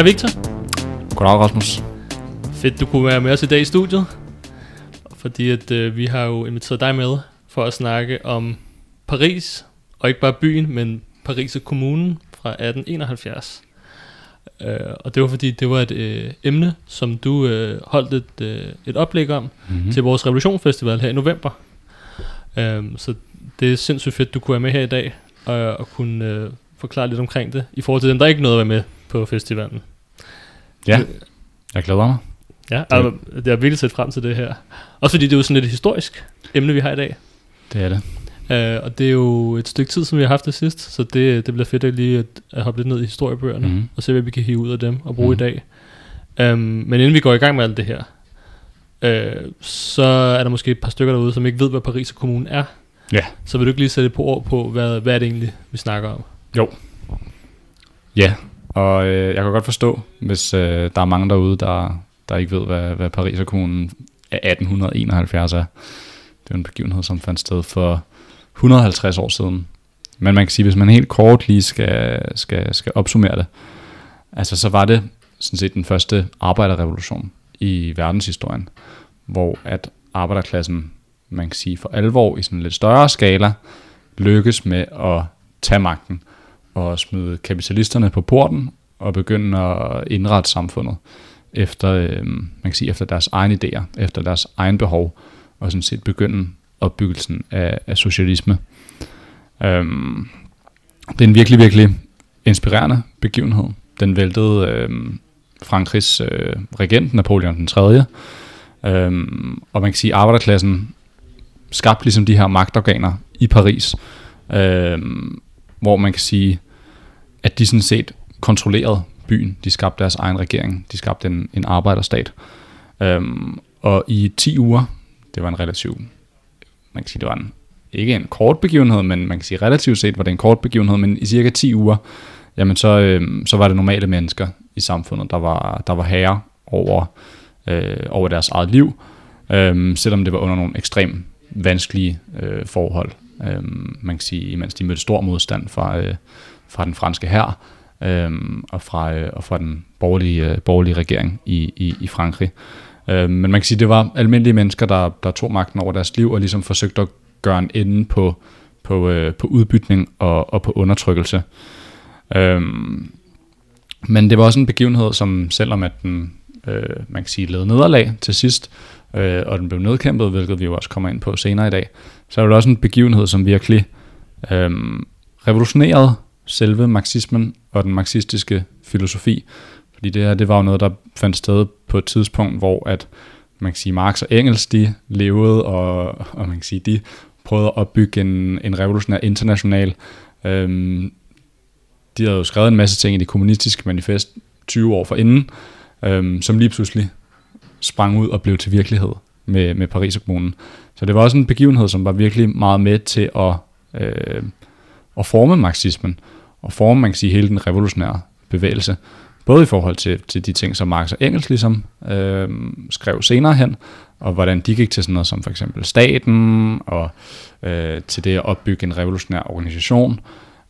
Hej Victor. Goddag Rasmus. Fedt, du kunne være med os i dag i studiet. Fordi at øh, vi har jo inviteret dig med for at snakke om Paris. Og ikke bare byen, men Paris og kommunen fra 1871. Uh, og det var fordi, det var et øh, emne, som du øh, holdt et, øh, et oplæg om mm-hmm. til vores Revolutionsfestival her i november. Uh, så det er sindssygt fedt, du kunne være med her i dag og, og kunne øh, forklare lidt omkring det, i forhold til dem, der ikke nåede at være med på festivalen. Ja, jeg glæder mig. Ja, det. Altså, jeg har virkelig set frem til det her. Også fordi det er jo sådan et historisk emne, vi har i dag. Det er det. Uh, og det er jo et stykke tid, som vi har haft det sidst, så det, det bliver fedt at lige at, at hoppe lidt ned i historiebøgerne, mm. og se, hvad vi kan hive ud af dem og bruge mm. i dag. Um, men inden vi går i gang med alt det her, uh, så er der måske et par stykker derude, som ikke ved, hvad Paris og Kommune er. Ja. Så vil du ikke lige sætte på ord på, hvad, hvad er det egentlig, vi snakker om? Jo. Ja, og øh, jeg kan godt forstå, hvis øh, der er mange derude, der, der ikke ved, hvad, hvad Paris af 1871 er. Det er en begivenhed, som fandt sted for 150 år siden. Men man kan sige, hvis man helt kort lige skal, skal, skal opsummere det, altså så var det sådan set den første arbejderrevolution i verdenshistorien, hvor at arbejderklassen man kan sige, for alvor i sådan en lidt større skala, lykkes med at tage magten og smide kapitalisterne på porten og begynde at indrette samfundet efter, øh, man kan sige, efter deres egne idéer, efter deres egen behov, og sådan set begynde opbyggelsen af, af socialisme. Øhm, det er en virkelig, virkelig inspirerende begivenhed. Den væltede øh, Frankrigs øh, regent, Napoleon den 3., øhm, og man kan sige, at arbejderklassen skabte ligesom de her magtorganer i Paris, øh, hvor man kan sige, at de sådan set kontrollerede byen. De skabte deres egen regering. De skabte en, en arbejderstat. Øhm, og i 10 uger, det var en relativ, man kan sige, det var en, ikke en kort begivenhed, men man kan sige relativt set var det en kort begivenhed, men i cirka 10 uger, jamen så, øhm, så var det normale mennesker i samfundet, der var, der var herre over, øh, over deres eget liv, øhm, selvom det var under nogle ekstremt vanskelige øh, forhold. Øhm, man kan sige, imens de mødte stor modstand fra, øh, fra den franske hær øhm, og, fra, øh, og fra den borgerlige, øh, borgerlige regering i, i, i Frankrig. Øh, men man kan sige, det var almindelige mennesker, der, der tog magten over deres liv og ligesom forsøgte at gøre en ende på, på, øh, på udbytning og, og på undertrykkelse. Øhm, men det var også en begivenhed, som selvom at den, øh, man kan sige, led nederlag til sidst, øh, og den blev nedkæmpet, hvilket vi jo også kommer ind på senere i dag, så er det også en begivenhed, som virkelig øh, revolutionerede selve marxismen og den marxistiske filosofi. Fordi det her, det var jo noget, der fandt sted på et tidspunkt, hvor at, man kan sige, Marx og Engels, de levede, og, og man kan sige, de prøvede at opbygge en, en revolutionær international. Øhm, de havde jo skrevet en masse ting i det kommunistiske manifest 20 år forinden, øhm, som lige pludselig sprang ud og blev til virkelighed med, med Paris og kommunen. Så det var også en begivenhed, som var virkelig meget med til at, øh, at forme marxismen, og forme, man kan sige, hele den revolutionære bevægelse. Både i forhold til, til de ting, som Marx og Engels ligesom øh, skrev senere hen, og hvordan de gik til sådan noget som for eksempel staten, og øh, til det at opbygge en revolutionær organisation,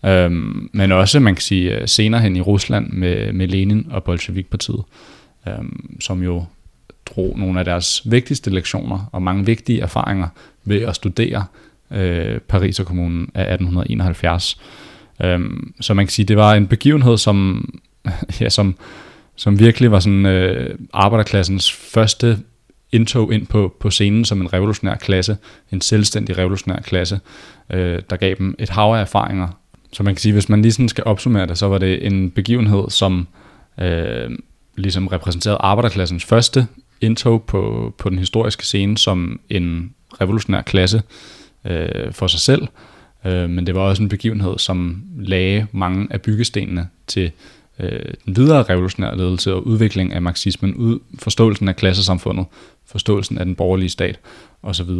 øh, men også, man kan sige, øh, senere hen i Rusland med, med Lenin og Bolsjevikpartiet, øh, som jo drog nogle af deres vigtigste lektioner og mange vigtige erfaringer ved at studere øh, Paris og kommunen af 1871. Øhm, så man kan sige, det var en begivenhed, som, ja, som, som virkelig var sådan øh, arbejderklassens første indtog ind på, på scenen som en revolutionær klasse, en selvstændig revolutionær klasse, øh, der gav dem et hav af erfaringer. Så man kan sige, hvis man lige sådan skal opsummere det, så var det en begivenhed, som øh, ligesom repræsenterede arbejderklassens første indtog på, på den historiske scene som en revolutionær klasse øh, for sig selv, øh, men det var også en begivenhed, som lagde mange af byggestenene til øh, den videre revolutionære ledelse og udvikling af marxismen, ud, forståelsen af klassesamfundet, forståelsen af den borgerlige stat osv.,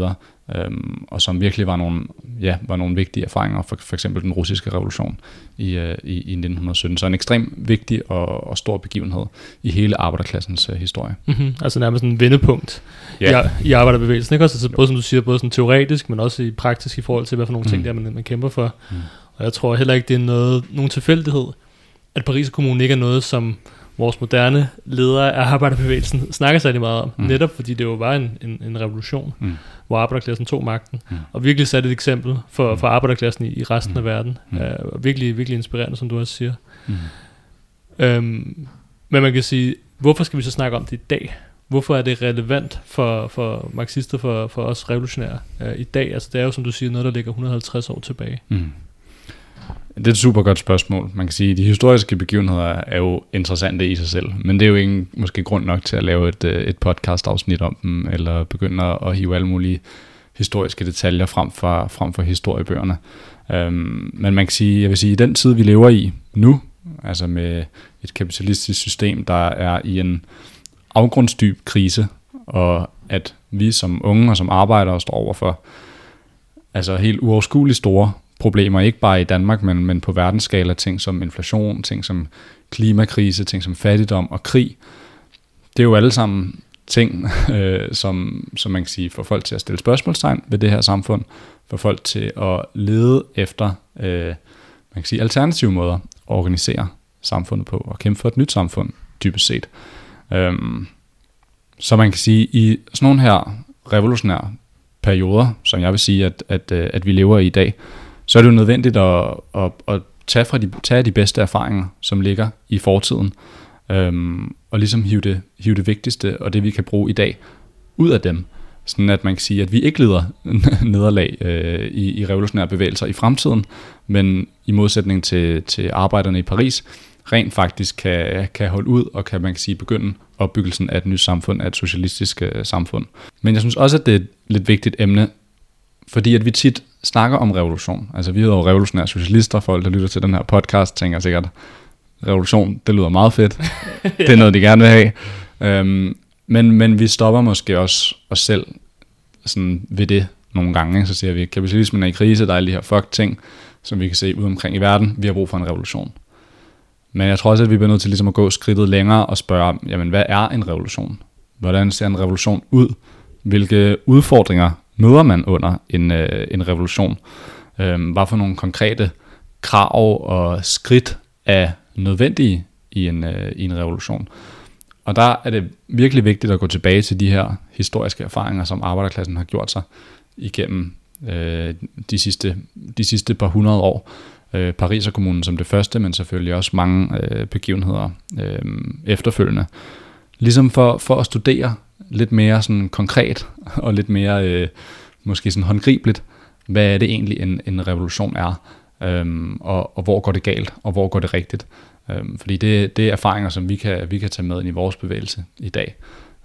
øhm, og som virkelig var nogle, ja, var nogle vigtige erfaringer for for eksempel den russiske revolution i, øh, i, i 1917. Så en ekstrem vigtig og, og stor begivenhed i hele arbejderklassens uh, historie. Mm-hmm. Altså nærmest en vendepunkt yeah. i, i arbejderbevægelsen, ikke? Også, altså, både som du siger, både sådan teoretisk, men også i praktisk i forhold til, hvad for nogle mm. ting der man, man kæmper for. Mm. Og jeg tror heller ikke, det er noget, nogen tilfældighed, at Paris Kommune ikke er noget, som vores moderne ledere af arbejderbevægelsen snakker særlig meget om. Mm. Netop fordi det jo var en, en, en revolution, Mm. hvor arbejderklassen tog magten. Mm. Og virkelig satte et eksempel for, Mm. for arbejderklassen i, i resten Mm. af verden. Mm. Uh, virkelig, virkelig inspirerende, som du også siger. Mm. Um, men man kan sige, hvorfor skal vi så snakke om det i dag? Hvorfor er det relevant for, for marxister, for, for os revolutionære uh, i dag? Altså det er jo, som du siger, noget, der ligger 150 år tilbage. Mm. Det er et super godt spørgsmål. Man kan sige, at de historiske begivenheder er jo interessante i sig selv, men det er jo ingen måske grund nok til at lave et, øh, et podcast-afsnit om dem, eller begynde at, hive alle mulige historiske detaljer frem for, frem for historiebøgerne. Øhm, men man kan sige, jeg vil sige, i den tid, vi lever i nu, altså med et kapitalistisk system, der er i en afgrundsdyb krise, og at vi som unge og som arbejdere står over for altså helt uoverskueligt store problemer, ikke bare i Danmark, men, men på verdensskala, ting som inflation, ting som klimakrise, ting som fattigdom og krig. Det er jo alle sammen ting, øh, som, som man kan sige, får folk til at stille spørgsmålstegn ved det her samfund, får folk til at lede efter, øh, man kan sige, alternative måder at organisere samfundet på, og kæmpe for et nyt samfund, dybest set. Øhm, så man kan sige, i sådan nogle her revolutionære perioder, som jeg vil sige, at, at, øh, at vi lever i i dag, så er det jo nødvendigt at, at, at tage, fra de, tage de bedste erfaringer, som ligger i fortiden, øhm, og ligesom hive det, hive det vigtigste, og det vi kan bruge i dag, ud af dem. Sådan at man kan sige, at vi ikke lider nederlag øh, i, i revolutionære bevægelser i fremtiden, men i modsætning til, til arbejderne i Paris, rent faktisk kan, kan holde ud og kan man kan sige begynde opbyggelsen af et nyt samfund, af et socialistisk øh, samfund. Men jeg synes også, at det er et lidt vigtigt emne, fordi at vi tit snakker om revolution. Altså vi er jo revolutionære socialister, folk der lytter til den her podcast, tænker sikkert, revolution, det lyder meget fedt. det er noget, de gerne vil have. Øhm, men, men vi stopper måske også os selv sådan ved det nogle gange. Ikke? Så siger vi, at kapitalismen er i krise, der er alle de her fuck ting, som vi kan se ud omkring i verden. Vi har brug for en revolution. Men jeg tror også, at vi bliver nødt til ligesom at gå skridtet længere og spørge, jamen hvad er en revolution? Hvordan ser en revolution ud? Hvilke udfordringer møder man under en, øh, en revolution? Øh, hvad for nogle konkrete krav og skridt er nødvendige i en, øh, i en revolution? Og der er det virkelig vigtigt at gå tilbage til de her historiske erfaringer, som arbejderklassen har gjort sig igennem øh, de, sidste, de sidste par hundrede år. Øh, Pariserkommunen som det første, men selvfølgelig også mange øh, begivenheder øh, efterfølgende. Ligesom for, for at studere lidt mere sådan konkret og lidt mere øh, måske sådan håndgribeligt, hvad er det egentlig en, en revolution er, øhm, og, og hvor går det galt, og hvor går det rigtigt. Øhm, fordi det, det er erfaringer, som vi kan, vi kan tage med ind i vores bevægelse i dag.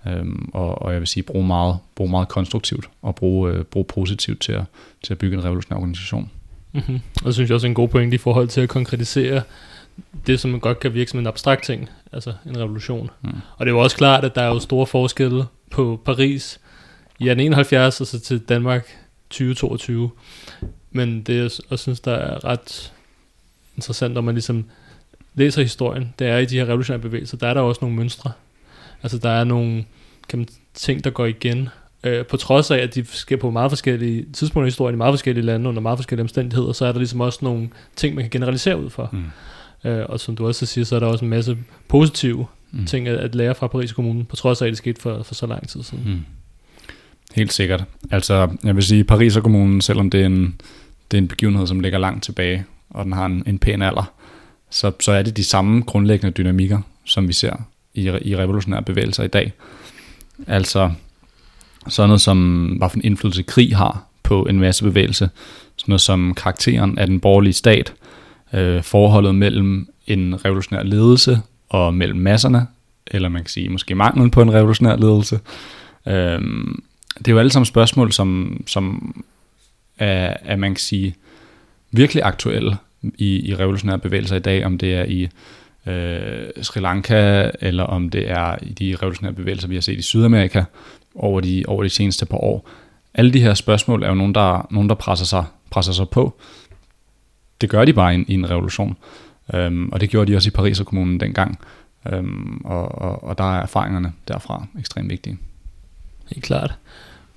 Øhm, og, og jeg vil sige, bruge meget, bruge meget konstruktivt, og bruge, øh, bruge positivt til at, til at bygge en revolutionær organisation. Mm-hmm. Og det synes jeg også er en god point i forhold til at konkretisere det, som man godt kan virke som en abstrakt ting, altså en revolution. Mm. Og det er jo også klart, at der er jo store forskelle på Paris i 1871 og så til Danmark 2022. Men det, jeg synes, der er ret interessant, når man ligesom læser historien, det er i de her revolutionære bevægelser, der er der også nogle mønstre. Altså der er nogle kan man, ting, der går igen, øh, på trods af, at de sker på meget forskellige tidspunkter i historien, i meget forskellige lande, under meget forskellige omstændigheder, så er der ligesom også nogle ting, man kan generalisere ud for. Mm. Øh, og som du også siger, så er der også en masse positive Mm. ting at, at lære fra Paris Kommune, på trods af, at det skete for, for så lang tid siden. Mm. Helt sikkert. Altså, jeg vil sige, Paris Kommunen, selvom det er, en, det er en begivenhed, som ligger langt tilbage, og den har en, en pæn alder, så, så er det de samme grundlæggende dynamikker, som vi ser i, i revolutionære bevægelser i dag. Altså, sådan noget som, hvad for en indflydelse krig har på en masse bevægelse, sådan noget som karakteren af den borgerlige stat, øh, forholdet mellem en revolutionær ledelse og mellem masserne, eller man kan sige måske manglen på en revolutionær ledelse. Øh, det er jo alle sammen spørgsmål, som, som er, er, man kan sige, virkelig aktuelle i, i revolutionære bevægelser i dag, om det er i øh, Sri Lanka, eller om det er i de revolutionære bevægelser, vi har set i Sydamerika over de, over de seneste par år. Alle de her spørgsmål er jo nogen, der, nogen, der presser, sig, presser sig på. Det gør de bare i en, i en revolution. Øhm, og det gjorde de også i Paris og kommunen dengang. Øhm, og, og, og der er erfaringerne derfra ekstremt vigtige. Helt klart.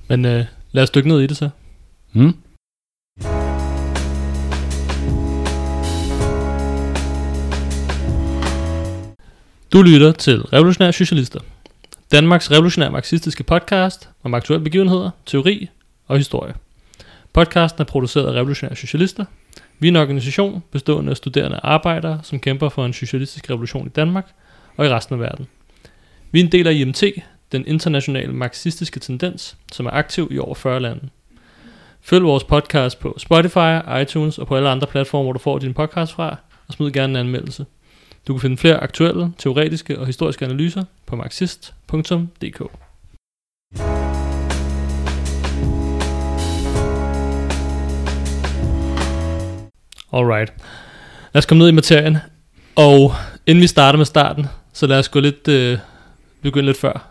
Men øh, lad os dykke ned i det så. Mm? Du lytter til Revolutionære Socialister. Danmarks revolutionære marxistiske podcast om aktuelle begivenheder, teori og historie. Podcasten er produceret af Revolutionære Socialister. Vi er en organisation bestående af studerende og arbejdere, som kæmper for en socialistisk revolution i Danmark og i resten af verden. Vi er en del af IMT, den internationale marxistiske tendens, som er aktiv i over 40 lande. Følg vores podcast på Spotify, iTunes og på alle andre platforme, hvor du får din podcast fra, og smid gerne en anmeldelse. Du kan finde flere aktuelle, teoretiske og historiske analyser på marxist.dk. Alright. Lad os komme ned i materien. Og inden vi starter med starten, så lad os gå lidt, øh, begynde lidt før.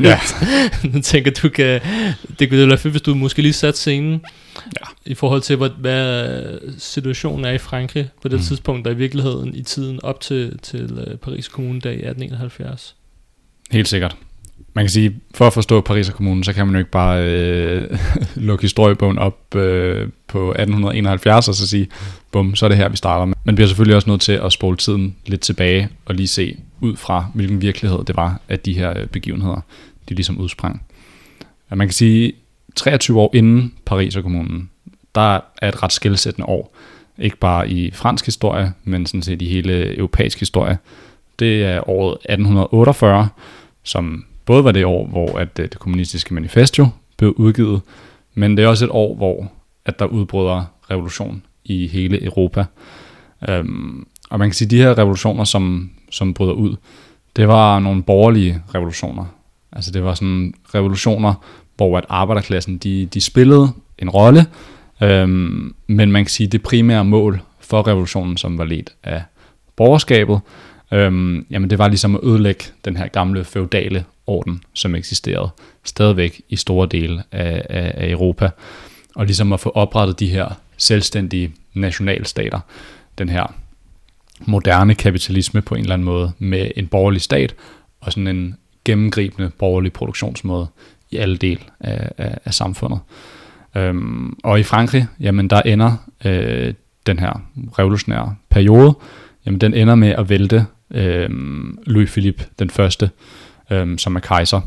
Ja. Jeg tænker, du kan, det kunne være fedt, hvis du måske lige satte scenen Ja. i forhold til, hvad, hvad situationen er i Frankrig på det Mm. mm. tidspunkt, der i virkeligheden i tiden op til, til øh, Paris Kommunedag i 1871. Helt sikkert. Man kan sige, for at forstå Paris kommunen, så kan man jo ikke bare øh, lukke historiebogen op øh, på 1871 og så sige, bum, så er det her, vi starter med. Man bliver selvfølgelig også nødt til at spole tiden lidt tilbage og lige se ud fra, hvilken virkelighed det var, at de her begivenheder, de ligesom udsprang. Ja, Man kan sige, 23 år inden Paris Kommunen, der er et ret skældsættende år. Ikke bare i fransk historie, men sådan set i hele europæisk historie. Det er året 1848, som både var det år, hvor at øh, det kommunistiske manifesto blev udgivet, men det er også et år, hvor at der udbryder revolution i hele Europa. Øhm, og man kan sige, at de her revolutioner, som, som bryder ud, det var nogle borgerlige revolutioner. Altså det var sådan revolutioner, hvor at arbejderklassen, de, de spillede en rolle, øhm, men man kan sige, at det primære mål for revolutionen, som var ledt af borgerskabet, øhm, jamen det var ligesom at ødelægge den her gamle feudale orden, som eksisterede stadigvæk i store dele af, af, af Europa, og ligesom at få oprettet de her selvstændige nationalstater, den her moderne kapitalisme på en eller anden måde, med en borgerlig stat, og sådan en gennemgribende borgerlig produktionsmåde i alle dele af, af, af samfundet. Øhm, og i Frankrig, jamen der ender øh, den her revolutionære periode, jamen den ender med at vælte øh, Louis Philippe den første, øhm, som er kejser,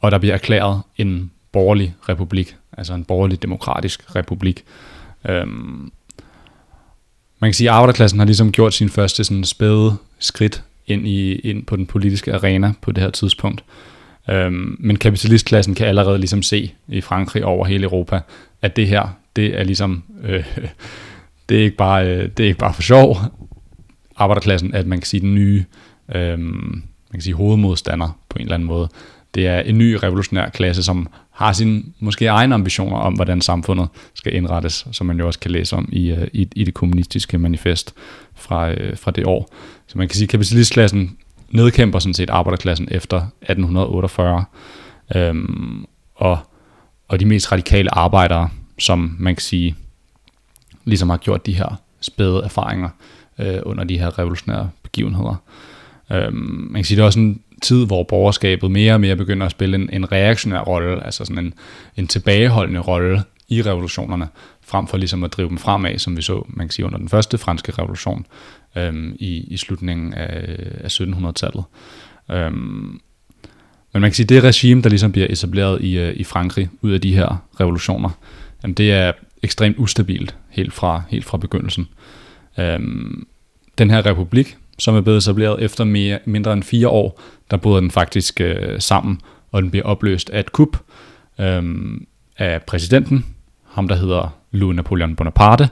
og der bliver erklæret en borgerlig republik, altså en borgerlig demokratisk republik. Øhm, man kan sige, at arbejderklassen har ligesom gjort sin første sådan spæde skridt ind, i, ind på den politiske arena på det her tidspunkt. Øhm, men kapitalistklassen kan allerede ligesom se i Frankrig over hele Europa, at det her, det er ligesom, øh, det, er ikke bare, øh, det er ikke bare for sjov. Arbejderklassen er, at man kan sige, den nye øh, man kan sige, hovedmodstander på en eller anden måde. Det er en ny revolutionær klasse, som har sine måske egne ambitioner om, hvordan samfundet skal indrettes, som man jo også kan læse om i, øh, i, i det kommunistiske manifest fra, øh, fra det år. Så man kan sige, at kapitalistklassen nedkæmper sådan set arbejderklassen efter 1848, øhm, og, og de mest radikale arbejdere, som man kan sige, ligesom har gjort de her spæde erfaringer øh, under de her revolutionære begivenheder. Øhm, man kan sige, det er også en tid, hvor borgerskabet mere og mere begynder at spille en, en reaktionær rolle, altså sådan en, en tilbageholdende rolle i revolutionerne, frem for ligesom at drive dem fremad, som vi så, man kan sige, under den første franske revolution øhm, i, i slutningen af, af 1700-tallet. Øhm, men man kan sige, det regime, der ligesom bliver etableret i, øh, i Frankrig ud af de her revolutioner, jamen det er ekstremt ustabilt helt fra, helt fra begyndelsen. Øhm, den her republik, som er blevet etableret efter mere, mindre end fire år, der bryder den faktisk øh, sammen, og den bliver opløst af et kup øh, af præsidenten, ham der hedder Louis Napoleon Bonaparte,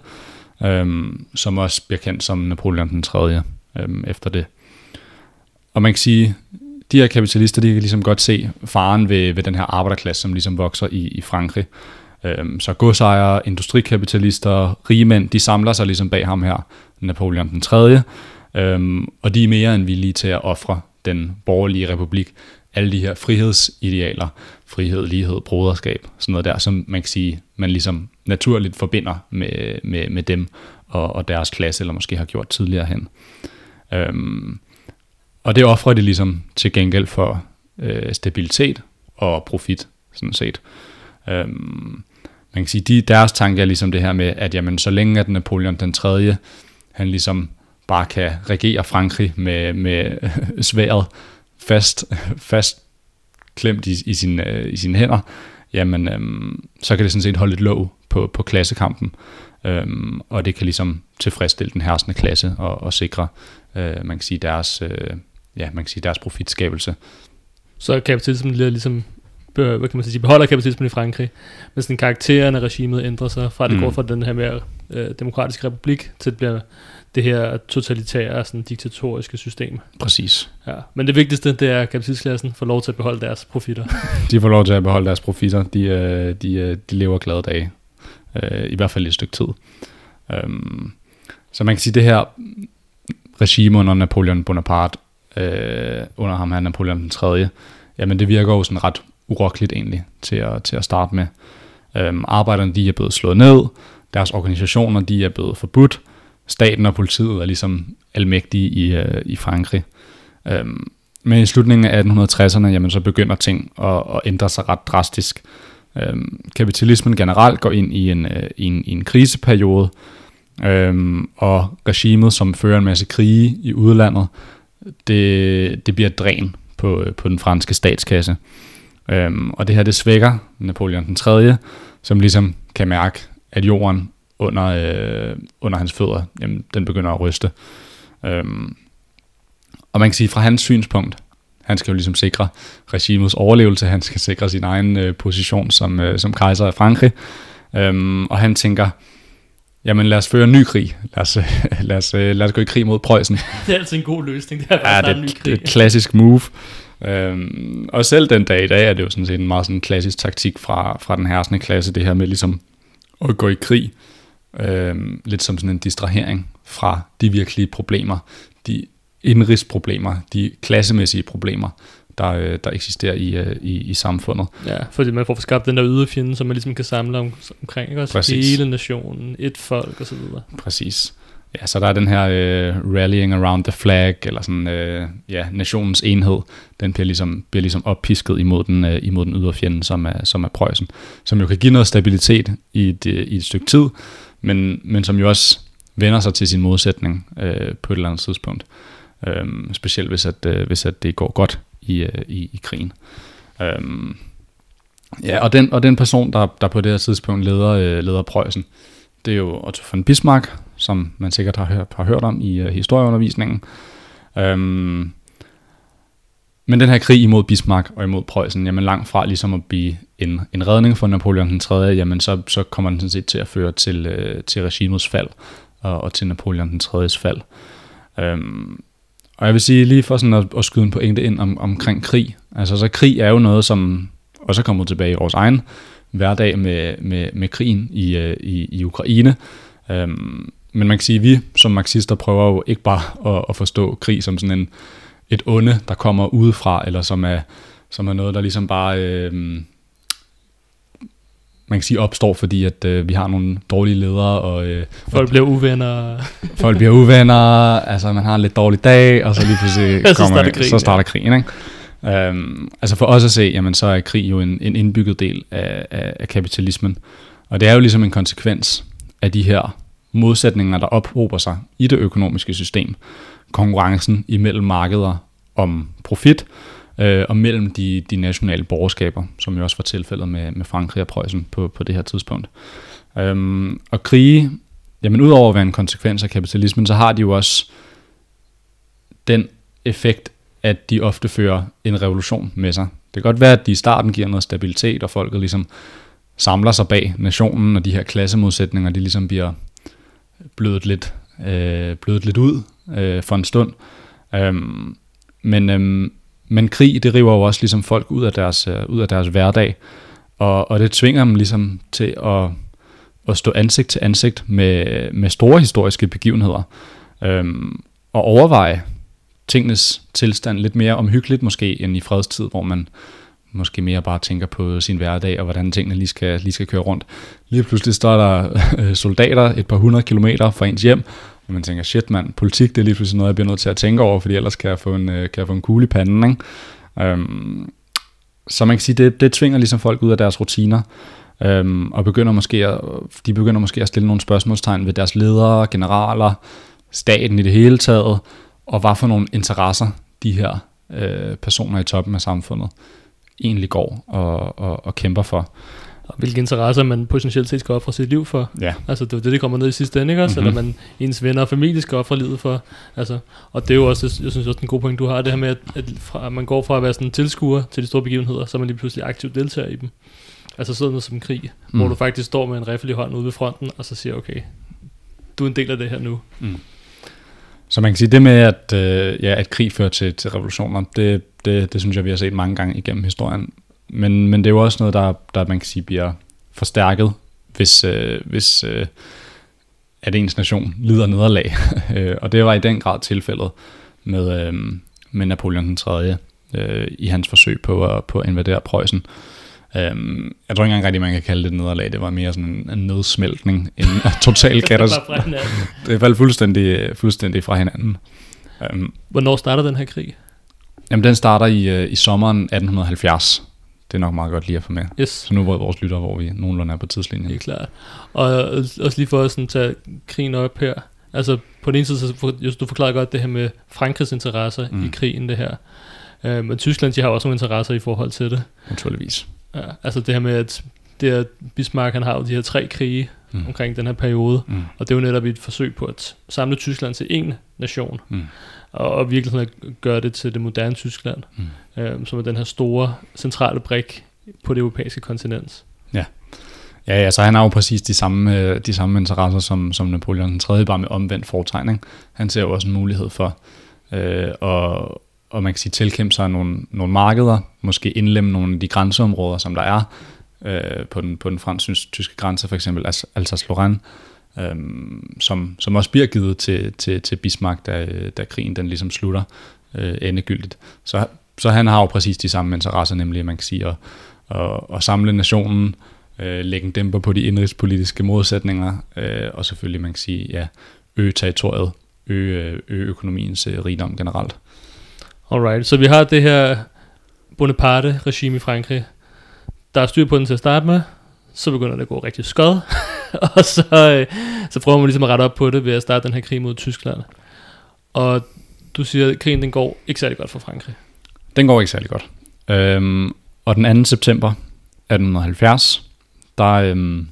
øh, som også bliver kendt som Napoleon den 3. Øh, efter det. Og man kan sige, de her kapitalister, de kan ligesom godt se faren ved, ved den her arbejderklasse, som ligesom vokser i, i Frankrig. Øhm, så godsejere, industrikapitalister, rige mænd, de samler sig ligesom bag ham her, Napoleon den 3. Øhm, og de er mere end villige til at ofre den borgerlige republik alle de her frihedsidealer, frihed, lighed, broderskab, sådan noget der, som man kan sige, man ligesom naturligt forbinder med, med, med dem og, og deres klasse, eller måske har gjort tidligere hen. Øhm, og det offrer de ligesom til gengæld for øh, stabilitet og profit, sådan set. Øhm, man kan sige, de, deres tanke er ligesom det her med, at jamen, så længe at Napoleon den 3. han ligesom bare kan regere Frankrig med, med sværet fast, fast klemt i, i, sin, øh, i sine hænder, jamen øhm, så kan det sådan set holde et låg på, på klassekampen, øhm, og det kan ligesom tilfredsstille den herskende klasse og, og sikre, øh, man kan sige, deres, øh, ja, man kan sige, deres profitskabelse. Så kapitalismen bliver ligesom hvad kan man sige, beholder kapitalismen i Frankrig, men sådan karakteren af regimet ændrer sig fra, at det mm. går fra den her mere øh, demokratiske republik, til det bliver det her totalitære, sådan diktatoriske system. Præcis. Ja. Men det vigtigste, det er, at kapitalistklassen får lov til at beholde deres profitter. de får lov til at beholde deres profitter. De, øh, de, øh, de lever glade dage. Øh, I hvert fald et stykke tid. Øhm, så man kan sige, det her regime under Napoleon Bonaparte, under ham her Napoleon den 3., jamen det virker jo sådan ret urokkeligt egentlig til at, til at starte med. Øhm, arbejderne de er blevet slået ned, deres organisationer de er blevet forbudt, staten og politiet er ligesom almægtige i, øh, i Frankrig. Øhm, men i slutningen af 1860'erne, jamen, så begynder ting at, at ændre sig ret drastisk. Øhm, kapitalismen generelt går ind i en, øh, i en, i en kriseperiode, øhm, og regimet, som fører en masse krige i udlandet, det, det bliver dræn på, øh, på den franske statskasse. Øhm, og det her, det svækker Napoleon den 3., som ligesom kan mærke, at jorden under, øh, under hans fødder, jamen, den begynder at ryste. Øhm, og man kan sige, fra hans synspunkt, han skal jo ligesom sikre regimets overlevelse, han skal sikre sin egen øh, position som, øh, som kejser af Frankrig. Øhm, og han tænker, jamen lad os føre en ny krig. Lad os, lad os, øh, lad os gå i krig mod Preussen. Det er altid en god løsning, det er ja, det, en ny krig. det er et klassisk move. Øhm, og selv den dag i dag er det jo sådan set en meget sådan klassisk taktik fra, fra den herskende klasse, det her med ligesom at gå i krig, øhm, lidt som sådan en distrahering fra de virkelige problemer, de indrigsproblemer, de klassemæssige problemer, der, øh, der eksisterer i, øh, i, i samfundet. Ja, fordi man får skabt den der ydre fjende, som man ligesom kan samle om, omkring, ikke? Også Præcis. hele nationen, et folk og så videre. Præcis. Ja, så der er den her øh, rallying around the flag, eller sådan, øh, ja, nationens enhed, den bliver ligesom, bliver ligesom oppisket imod den, øh, imod den ydre fjende, som er, som er Preussen, som jo kan give noget stabilitet i et, øh, i et stykke tid, men, men som jo også vender sig til sin modsætning øh, på et eller andet tidspunkt. Øh, specielt hvis, at, øh, hvis at det går godt i, øh, i, i krigen. Øh, ja, og den, og den person, der, der på det her tidspunkt leder, øh, leder Preussen, det er jo Otto von Bismarck, som man sikkert har hørt, har hørt om i øh, historieundervisningen. Øhm, men den her krig imod Bismarck og imod Preussen, jamen langt fra ligesom at blive en, en redning for Napoleon den 3., jamen så, så kommer den sådan set til at føre til, øh, til regimets fald og, og til Napoleon den 3.s fald. Øhm, og jeg vil sige lige for sådan at, at skyde en pointe ind om, omkring krig. Altså så krig er jo noget, som også er kommet tilbage i vores egen hverdag med, med, med krigen i, øh, i, i Ukraine. Øhm, men man kan sige, at vi som marxister prøver jo ikke bare at, at forstå krig som sådan en, et onde, der kommer udefra, eller som er, som er noget, der ligesom bare... Øh, man kan sige opstår, fordi at øh, vi har nogle dårlige ledere. Og, øh, folk bliver uvenner. folk bliver uvenner, altså man har en lidt dårlig dag, og så lige pludselig kommer, så starter krigen. Så starter krigen ikke? Um, altså for os at se, jamen så er krig jo en, en indbygget del af, af, af kapitalismen. Og det er jo ligesom en konsekvens af de her modsætninger, der ophober sig i det økonomiske system. Konkurrencen imellem markeder om profit, øh, og mellem de, de nationale borgerskaber, som jo også var tilfældet med, med Frankrig og Preussen på, på det her tidspunkt. Øhm, og krige, jamen udover at være en konsekvens af kapitalismen, så har de jo også den effekt, at de ofte fører en revolution med sig. Det kan godt være, at de i starten giver noget stabilitet, og folket ligesom samler sig bag nationen, og de her klassemodsætninger, de ligesom bliver blødet lidt, øh, blødet lidt ud øh, for en stund. Øhm, men, øhm, men krig, det river jo også ligesom folk ud af deres, øh, ud af deres hverdag, og, og det tvinger dem ligesom til at, at stå ansigt til ansigt med, med store historiske begivenheder, øhm, og overveje tingenes tilstand lidt mere omhyggeligt måske end i fredstid, hvor man måske mere bare tænker på sin hverdag og hvordan tingene lige skal, lige skal køre rundt. Lige pludselig står der øh, soldater et par hundrede kilometer fra ens hjem, og man tænker, shit mand, politik det er lige pludselig noget, jeg bliver nødt til at tænke over, fordi ellers kan jeg få en, øh, kan jeg få en kugle i panden. Ikke? Øhm, så man kan sige, det, det tvinger ligesom folk ud af deres rutiner, øhm, og begynder måske at, de begynder måske at stille nogle spørgsmålstegn ved deres ledere, generaler, staten i det hele taget, og hvad for nogle interesser de her øh, personer i toppen af samfundet egentlig går og, og, og kæmper for. Og hvilke interesser man potentielt set skal ofre sit liv for. Ja. Altså det er det, det kommer ned i sidste ende, ikke også? Mm-hmm. Eller man ens venner og familie skal ofre livet for. Altså, og det er jo også, jeg synes også, en god point, du har, det her med, at, at, fra, at man går fra at være sådan en tilskuer til de store begivenheder, så man lige pludselig aktivt deltager i dem. Altså sådan noget som krig, mm. hvor du faktisk står med en riffel i hånden ude ved fronten, og så siger, okay, du er en del af det her nu. Mm. Så man kan sige, det med, at, øh, ja, at krig fører til, til revolutioner, det, det, det synes jeg, vi har set mange gange igennem historien. Men, men det er jo også noget, der, der man kan sige, bliver forstærket, hvis, øh, hvis øh, at ens nation lider nederlag. Øh, og det var i den grad tilfældet med, øh, med Napoleon den 3. Øh, i hans forsøg på at, på at invadere Preussen. Øhm, jeg tror ikke engang rigtig, man kan kalde det nederlag. Det var mere sådan en, en nedsmeltning en total katastrofe. det faldt fuldstændig, fuldstændig fra hinanden. Um, Hvornår starter den her krig? Jamen, den starter i, øh, i sommeren 1870. Det er nok meget godt lige at få med. Yes. Så nu er vores lytter, hvor vi nogenlunde er på tidslinjen. Det er klart. Og også lige for at sådan, tage krigen op her. Altså på den ene side, så just, du forklarer godt det her med Frankrigs interesser mm. i krigen, det her. Uh, men Tyskland, de har også nogle interesser i forhold til det. Naturligvis. Ja, altså det her med, at det er, Bismarck han har jo de her tre krige mm. omkring den her periode, mm. og det er jo netop et forsøg på at samle Tyskland til en nation, mm. og, og virkelig gøre det til det moderne Tyskland, mm. øhm, som er den her store centrale brik på det europæiske kontinent. Ja. Ja, ja, så han har jo præcis de samme, øh, de samme interesser som, som Napoleon 3., bare med omvendt foretegning. Han ser jo også en mulighed for øh, at, og man kan sige tilkæmpe sig nogle, nogle markeder, måske indlemme nogle af de grænseområder, som der er øh, på, den, på den fransk-tyske grænse, for eksempel Alsace-Lorraine, øh, som, som også bliver givet til, til, til Bismarck, da, da krigen den ligesom slutter øh, endegyldigt. Så, så han har jo præcis de samme interesser, nemlig man kan sige at, at, at samle nationen, øh, lægge en dæmper på de indrigspolitiske modsætninger, øh, og selvfølgelig man kan sige, ja, øge territoriet, øge, øge økonomiens øh, rigdom generelt. Alright, så vi har det her Bonaparte-regime i Frankrig. Der er styr på den til at starte med, så begynder det at gå rigtig skød, og så, øh, så prøver man ligesom at rette op på det ved at starte den her krig mod Tyskland. Og du siger, at krigen den går ikke særlig godt for Frankrig. Den går ikke særlig godt. Øhm, og den 2. september 1870, der, øhm,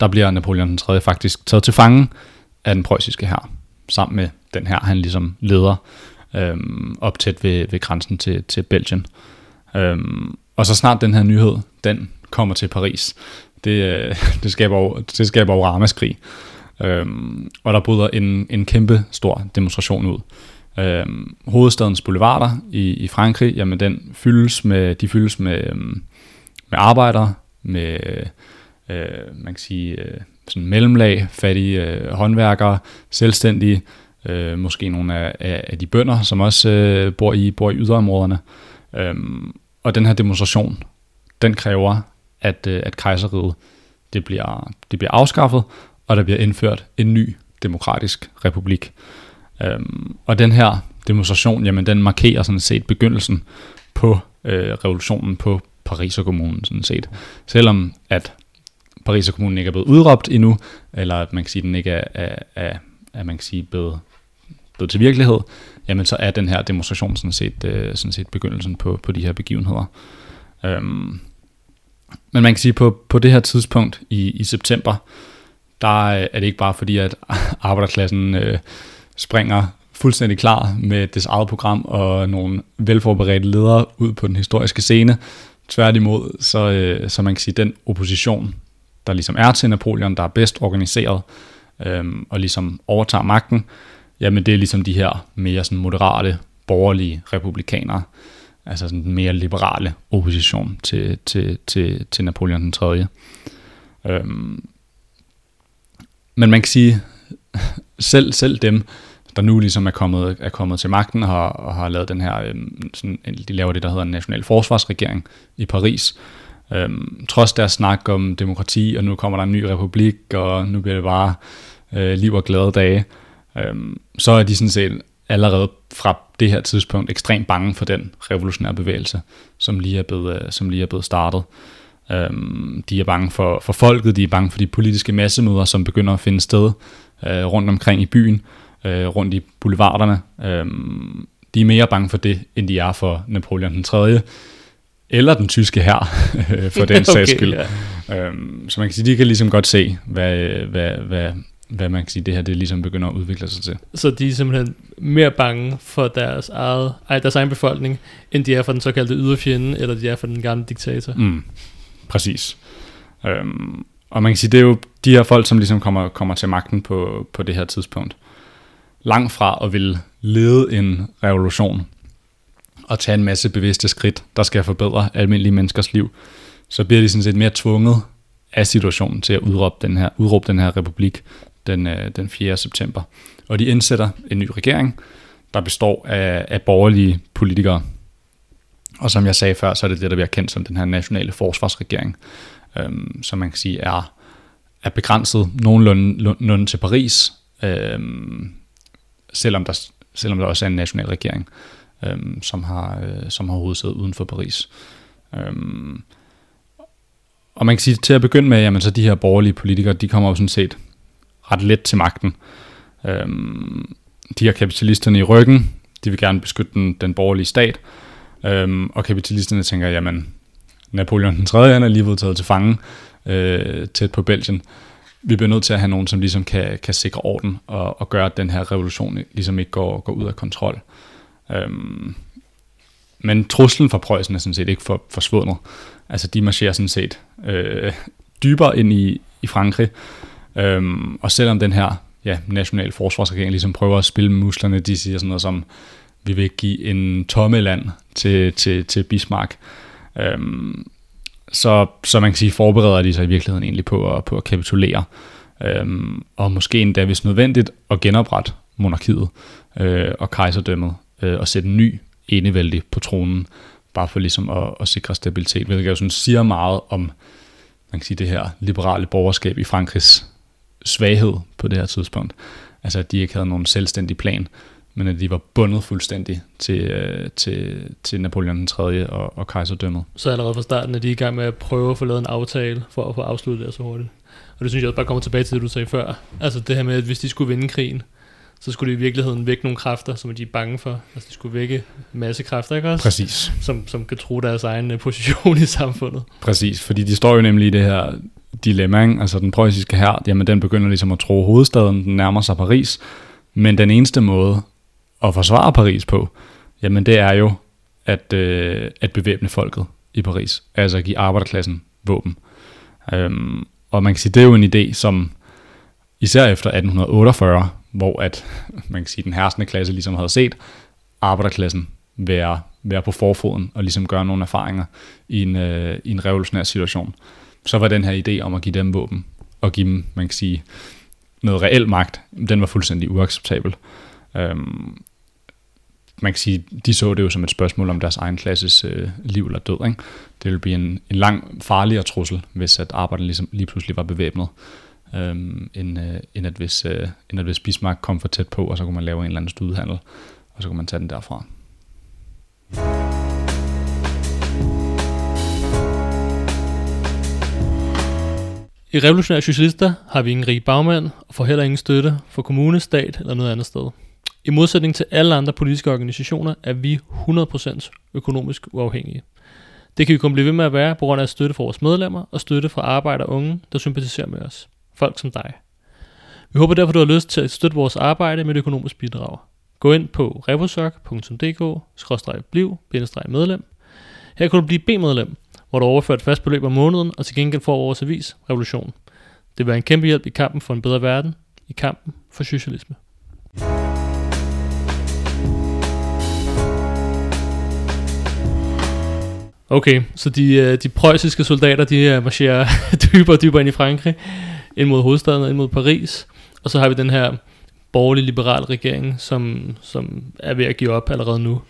der bliver Napoleon den 3. faktisk taget til fange af den preussiske her, sammen med den her, han ligesom leder øhm, op tæt ved, ved grænsen til, til Belgien. Øhm, og så snart den her nyhed, den kommer til Paris, det, øh, det skaber jo, det skaber jo ramaskrig. Øhm, og der bryder en, en kæmpe stor demonstration ud. Øhm, hovedstadens boulevarder i, i Frankrig, jamen den fyldes med, de fyldes med, øhm, med arbejdere, med øh, man kan sige, øh, sådan mellemlag, fattige øh, håndværkere, selvstændige, øh, måske nogle af, af, af de bønder, som også øh, bor, i, bor i yderområderne. Øhm, og den her demonstration, den kræver, at, øh, at kejseriet det bliver, det bliver afskaffet, og der bliver indført en ny demokratisk republik. Øhm, og den her demonstration, jamen den markerer sådan set begyndelsen på øh, revolutionen på Paris og kommunen sådan set. Selvom at Paris og kommunen ikke er blevet udråbt endnu, eller at man kan sige, at den ikke er, er, er, er man kan sige, blevet blevet til virkelighed, jamen så er den her demonstration sådan set, øh, sådan set begyndelsen på, på de her begivenheder. Øhm, men man kan sige, på, på det her tidspunkt i, i september, der øh, er det ikke bare fordi, at arbejderklassen øh, springer fuldstændig klar med dets eget program og nogle velforberedte ledere ud på den historiske scene. Tværtimod, så, øh, så man kan sige, den opposition, der ligesom er til Napoleon, der er bedst organiseret øh, og ligesom overtager magten, Jamen det er ligesom de her mere sådan moderate, borgerlige republikanere, altså sådan den mere liberale opposition til, til, til, til Napoleon den 3. Øhm, men man kan sige, selv, selv dem, der nu ligesom er kommet, er kommet til magten og har, og har lavet den her, øhm, sådan, de laver det, der hedder en national forsvarsregering i Paris, øhm, trods deres snak om demokrati, og nu kommer der en ny republik, og nu bliver det bare øh, liv og glade dage, øhm, så er de sådan set allerede fra det her tidspunkt ekstremt bange for den revolutionære bevægelse, som lige er blevet, øh, som lige er blevet startet. Øhm, de er bange for, for folket, de er bange for de politiske massemøder, som begynder at finde sted øh, rundt omkring i byen, øh, rundt i boulevarderne. Øh, de er mere bange for det, end de er for Napoleon den 3., eller den tyske her, for den sags Okay, skyld. Øhm, så man kan sige, de kan ligesom godt se, hvad, hvad, hvad, hvad man kan sige, det her det ligesom begynder at udvikle sig til. Så de er simpelthen mere bange for deres, eget, ej, deres egen befolkning, end de er for den såkaldte yderfjende, eller de er for den gamle diktator. Mm, præcis. Øhm, og man kan sige, det er jo de her folk, som ligesom kommer, kommer til magten på, på det her tidspunkt. Langt fra at ville lede en revolution og tage en masse bevidste skridt, der skal forbedre almindelige menneskers liv, så bliver de sådan set mere tvunget af situationen til at udråbe den her, udråbe den her republik den, øh, den 4. september. Og de indsætter en ny regering, der består af, af borgerlige politikere. Og som jeg sagde før, så er det det, der bliver kendt som den her nationale forsvarsregering, øhm, som man kan sige er, er begrænset nogenlunde nogenlunde til Paris, øhm, selvom, der, selvom der også er en national regering, øhm, som, har, øh, som har hovedsædet uden for Paris. Øhm, og man kan sige, til at begynde med, jamen så de her borgerlige politikere, de kommer jo sådan set ret let til magten. Øhm, de har kapitalisterne i ryggen, de vil gerne beskytte den, den borgerlige stat, øhm, og kapitalisterne tænker, jamen Napoleon den 3. han er lige blevet taget til fange øh, tæt på Belgien. Vi bliver nødt til at have nogen, som ligesom kan, kan sikre orden og, og gøre, at den her revolution ligesom ikke går, går ud af kontrol. Øhm, men truslen fra Preussen er sådan set ikke for, forsvundet. Altså de marcherer sådan set øh, dybere ind i, i Frankrig, øhm, og selvom den her ja, national forsvarsregering ligesom prøver at spille med musklerne, de siger sådan noget som, vi vil give en tomme land til, til, til Bismarck, øhm, så, så man kan sige, forbereder de sig i virkeligheden egentlig på at, på at kapitulere, øhm, og måske endda, hvis nødvendigt, at genoprette monarkiet øh, og kejserdømmet, øh, og sætte en ny enevældig på tronen, bare for ligesom at, at sikre stabilitet, hvilket jo synes siger meget om man kan sige, det her liberale borgerskab i Frankrigs svaghed på det her tidspunkt. Altså at de ikke havde nogen selvstændig plan, men at de var bundet fuldstændig til, øh, til, til Napoleon den 3. og, og kejserdømmet. Så allerede fra starten er de i gang med at prøve at få lavet en aftale for at få afsluttet det så hurtigt. Og det synes jeg også bare kommer tilbage til det, du sagde før. Altså det her med, at hvis de skulle vinde krigen, så skulle de i virkeligheden vække nogle kræfter, som de er bange for. Altså de skulle vække masse kræfter, ikke også? Præcis. Som, som kan tro deres egen position i samfundet. Præcis, fordi de står jo nemlig i det her dilemma, ikke? altså den preussiske her, jamen den begynder ligesom at tro hovedstaden, den nærmer sig Paris, men den eneste måde at forsvare Paris på, jamen det er jo at, øh, at bevæbne folket i Paris, altså at give arbejderklassen våben. Øhm, og man kan sige, det er jo en idé, som især efter 1848, hvor at, man kan sige, den herskende klasse ligesom havde set arbejderklassen være, være på forfoden og ligesom gøre nogle erfaringer i en, øh, i en revolutionær situation, så var den her idé om at give dem våben og give dem, man kan sige, noget reel magt, den var fuldstændig uacceptabel. Øhm, man kan sige, de så det jo som et spørgsmål om deres egen klasses øh, liv eller død. Ikke? Det ville blive en, en lang farligere trussel, hvis at arbejderne ligesom lige pludselig var bevæbnet, øhm, end, øh, end, at hvis, øh, end at hvis Bismarck kom for tæt på, og så kunne man lave en eller anden studiehandel, og så kunne man tage den derfra. I Revolutionære Socialister har vi ingen rig bagmand og får heller ingen støtte fra kommune, stat eller noget andet sted. I modsætning til alle andre politiske organisationer er vi 100% økonomisk uafhængige. Det kan vi kun blive ved med at være på grund af støtte fra vores medlemmer og støtte fra arbejder og unge, der sympatiserer med os. Folk som dig. Vi håber derfor, du har lyst til at støtte vores arbejde med et økonomisk bidrag. Gå ind på revosok.dk-bliv-medlem. Her kan du blive B-medlem, hvor du overfører et fast beløb om måneden, og til gengæld får vores avis Revolution. Det vil være en kæmpe hjælp i kampen for en bedre verden, i kampen for socialisme. Okay, så de, øh, de preussiske soldater, de øh, marcherer dybere og dybere ind i Frankrig, ind mod hovedstaden og ind mod Paris. Og så har vi den her borgerlig liberal regering, som, som er ved at give op allerede nu.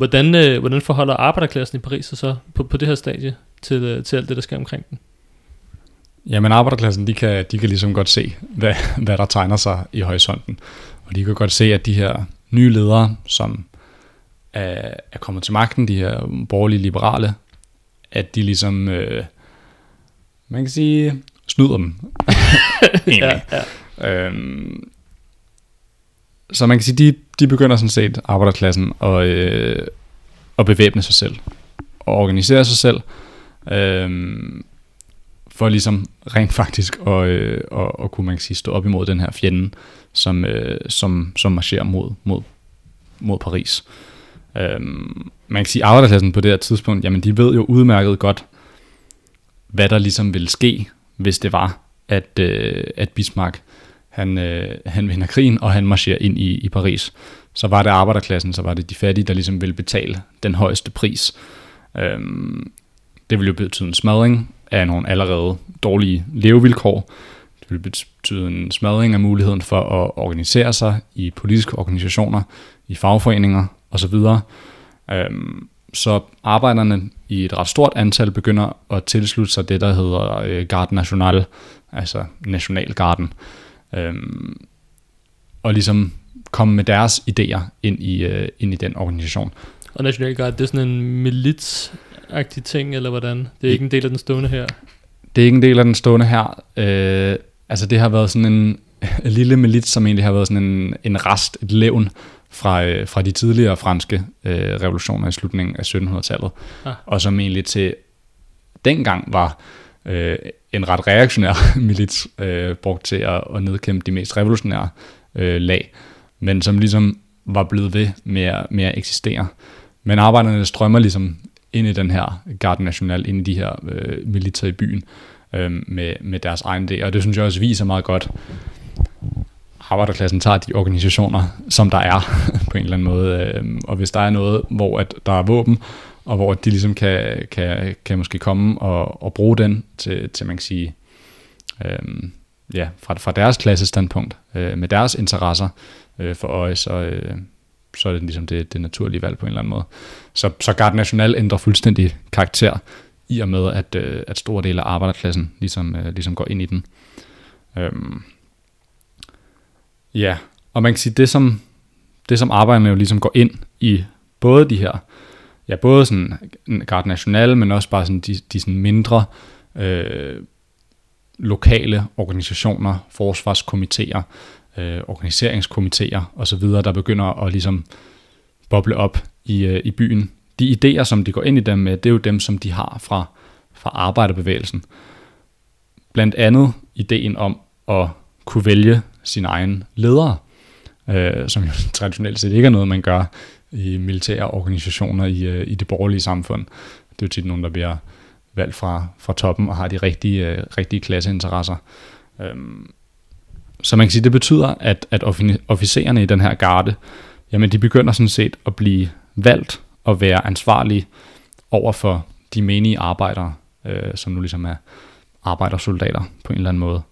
Hvordan, øh, hvordan forholder arbejderklassen i Paris sig så på, på det her stadie til, øh, til alt det, der sker omkring den? Jamen arbejderklassen, de kan, de kan ligesom godt se, hvad, hvad der tegner sig i horisonten. Og de kan godt se, at de her nye ledere, som er, er kommet til magten, de her borgerlige liberale, at de ligesom, øh, man kan sige, snyder dem. ja, ja. Øhm, så man kan sige, de, de begynder sådan set arbejderklassen at, øh, at bevæbne sig selv og organisere sig selv. øh, for ligesom rent faktisk at, øh, at, at kunne man kan sige, stå op imod den her fjende, som, øh, som, som marcherer mod, mod, mod Paris. Øh, man kan sige, at arbejderklassen på det her tidspunkt, jamen de ved jo udmærket godt, hvad der ligesom ville ske, hvis det var, at, øh, at Bismarck han, øh, han vinder krigen, og han marcherer ind i, i Paris. Så var det arbejderklassen, så var det de fattige, der ligesom ville betale den højeste pris. Øhm, det ville jo betyde en smadring af nogle allerede dårlige levevilkår. Det ville betyde en smadring af muligheden for at organisere sig i politiske organisationer, i fagforeninger osv. Øhm, så arbejderne i et ret stort antal begynder at tilslutte sig det, der hedder øh, Garde National, altså Nationalgarden, øhm, og ligesom komme med deres idéer ind i, øh, ind i den organisation. Og Nationalgarden, det er sådan en milits ting, eller hvordan? Det er ikke en del af den stående her? Det er ikke en del af den stående her. Øh, altså det har været sådan en, en lille milits, som egentlig har været sådan en, en rest, et levn fra, øh, fra de tidligere franske øh, revolutioner i slutningen af 1700-tallet, ah. og som egentlig til dengang var øh, en ret reaktionær milits, øh, brugt til at, at nedkæmpe de mest revolutionære øh, lag, men som ligesom var blevet ved med at, med at eksistere. Men arbejderne strømmer ligesom ind i den her Garde National, ind i de her øh, militer i byen, øh, med, med deres egen idé, og det synes jeg også viser meget godt, arbejderklassen tager de organisationer, som der er på en eller anden måde. Øh, og hvis der er noget, hvor at der er våben, og hvor de ligesom kan, kan, kan måske komme og, og bruge den til, til man kan sige, øh, ja, fra, fra deres klassestandpunkt, øh, med deres interesser øh, for øje, så, øh, så er det ligesom det, det naturlige valg på en eller anden måde. Så, så Garde National ændrer fuldstændig karakter i og med, at, øh, at store dele af arbejderklassen ligesom, øh, ligesom går ind i den. Øh, Ja, og man kan sige, det som, det som arbejderne jo ligesom går ind i både de her, ja, både sådan Garde National, men også bare sådan de, de sådan mindre øh, lokale organisationer, forsvarskomiteer, øh, organiseringskomiteer osv., der begynder at ligesom boble op i, øh, i byen. De idéer, som de går ind i dem med, det er jo dem, som de har fra, fra arbejderbevægelsen. Blandt andet ideen om at kunne vælge sin egen ledere, øh, som jo traditionelt set ikke er noget, man gør i militære organisationer i, øh, i det borgerlige samfund. Det er jo tit nogen, der bliver valgt fra, fra toppen og har de rigtige, øh, rigtige klasseinteresser. Øhm, så man kan sige, det betyder, at, at officererne i den her garde, jamen de begynder sådan set at blive valgt og være ansvarlige over for de menige arbejdere, øh, som nu ligesom er arbejdersoldater på en eller anden måde.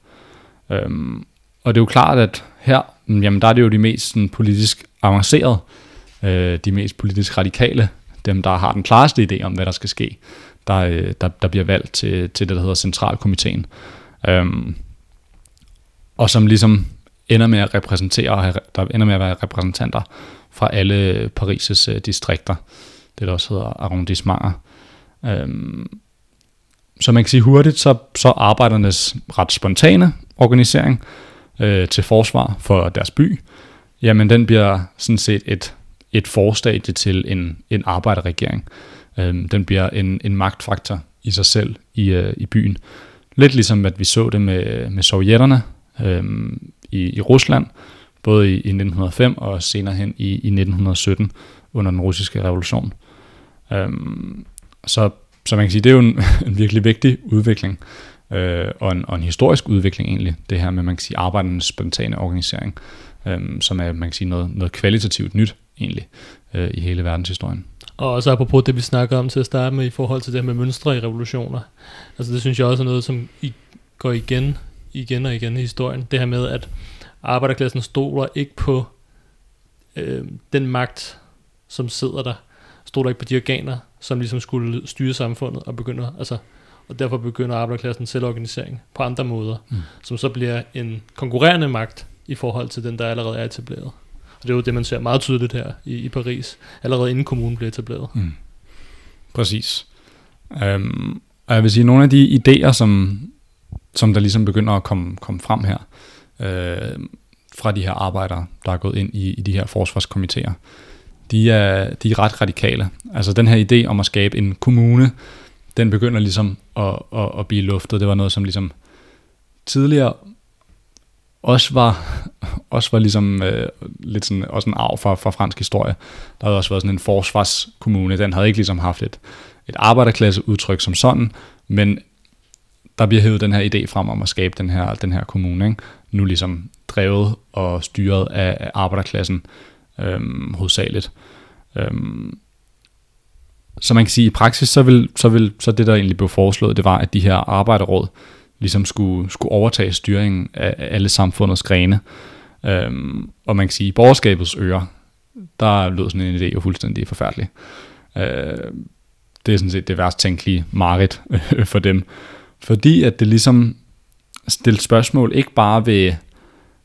Øhm, og det er jo klart, at her, jamen der er det jo de mest sådan, politisk avancerede, øh, de mest politisk radikale, dem der har den klareste idé om, hvad der skal ske, der, øh, der, der bliver valgt til, til det, der hedder Centralkomiteen. Øhm, og som ligesom ender med at repræsentere, der ender med at være repræsentanter fra alle Paris' øh, distrikter, det der også hedder arrondissementer. Øhm, så man kan sige hurtigt, så, så arbejdernes ret spontane organisering øh, til forsvar for deres by, jamen den bliver sådan set et, et forstadie til en, en arbejderregering. Øh, den bliver en, en magtfaktor i sig selv i, øh, i byen. Lidt ligesom at vi så det med, med sovjetterne øh, i, i Rusland, både i, i 1905 og senere hen i, i 1917 under den russiske revolution. Øh, så, så man kan sige, det er jo en, en virkelig vigtig udvikling øh, og, en, og en historisk udvikling egentlig, det her med, man kan sige, arbejdernes spontane organisering, øh, som er, man kan sige, noget, noget kvalitativt nyt egentlig øh, i hele verdenshistorien. Og også apropos det, vi snakker om til at starte med, i forhold til det med mønstre i revolutioner. Altså det synes jeg også er noget, som I går igen, igen og igen i historien. Det her med, at arbejderklassen stoler ikke på øh, den magt, som sidder der. Stoler ikke på de organer, som ligesom skulle styre samfundet og begynder, altså og derfor begynder arbejderklassen selvorganisering på andre måder, mm. som så bliver en konkurrerende magt i forhold til den, der allerede er etableret. Og det er jo det, man ser meget tydeligt her i, i Paris, allerede inden kommunen blev etableret. Mm. Præcis. Øhm, og jeg vil sige, nogle af de idéer, som, som der ligesom begynder at komme, komme frem her, øh, fra de her arbejdere, der er gået ind i, i de her forsvarskomiteer. De er, de er ret radikale. Altså den her idé om at skabe en kommune, den begynder ligesom at, at, at blive luftet. Det var noget, som ligesom tidligere også var, også var ligesom øh, lidt sådan, også en arv fra, fra fransk historie. Der havde også været sådan en forsvarskommune. Den havde ikke ligesom haft et, et arbejderklasse udtryk som sådan, men der bliver hævet den her idé frem om at skabe den her, den her kommune. Ikke? Nu ligesom drevet og styret af arbejderklassen øhm, hovedsageligt. Øhm, så man kan sige, at i praksis, så, vil, så, vil, så det, der egentlig blev foreslået, det var, at de her arbejderråd ligesom skulle, skulle overtage styringen af alle samfundets grene. Øhm, og man kan sige, at borgerskabets ører, der lød sådan en idé jo fuldstændig forfærdelig. Øh, det er sådan set det værst tænkelige mareridt for dem. Fordi at det ligesom stiller spørgsmål ikke bare ved,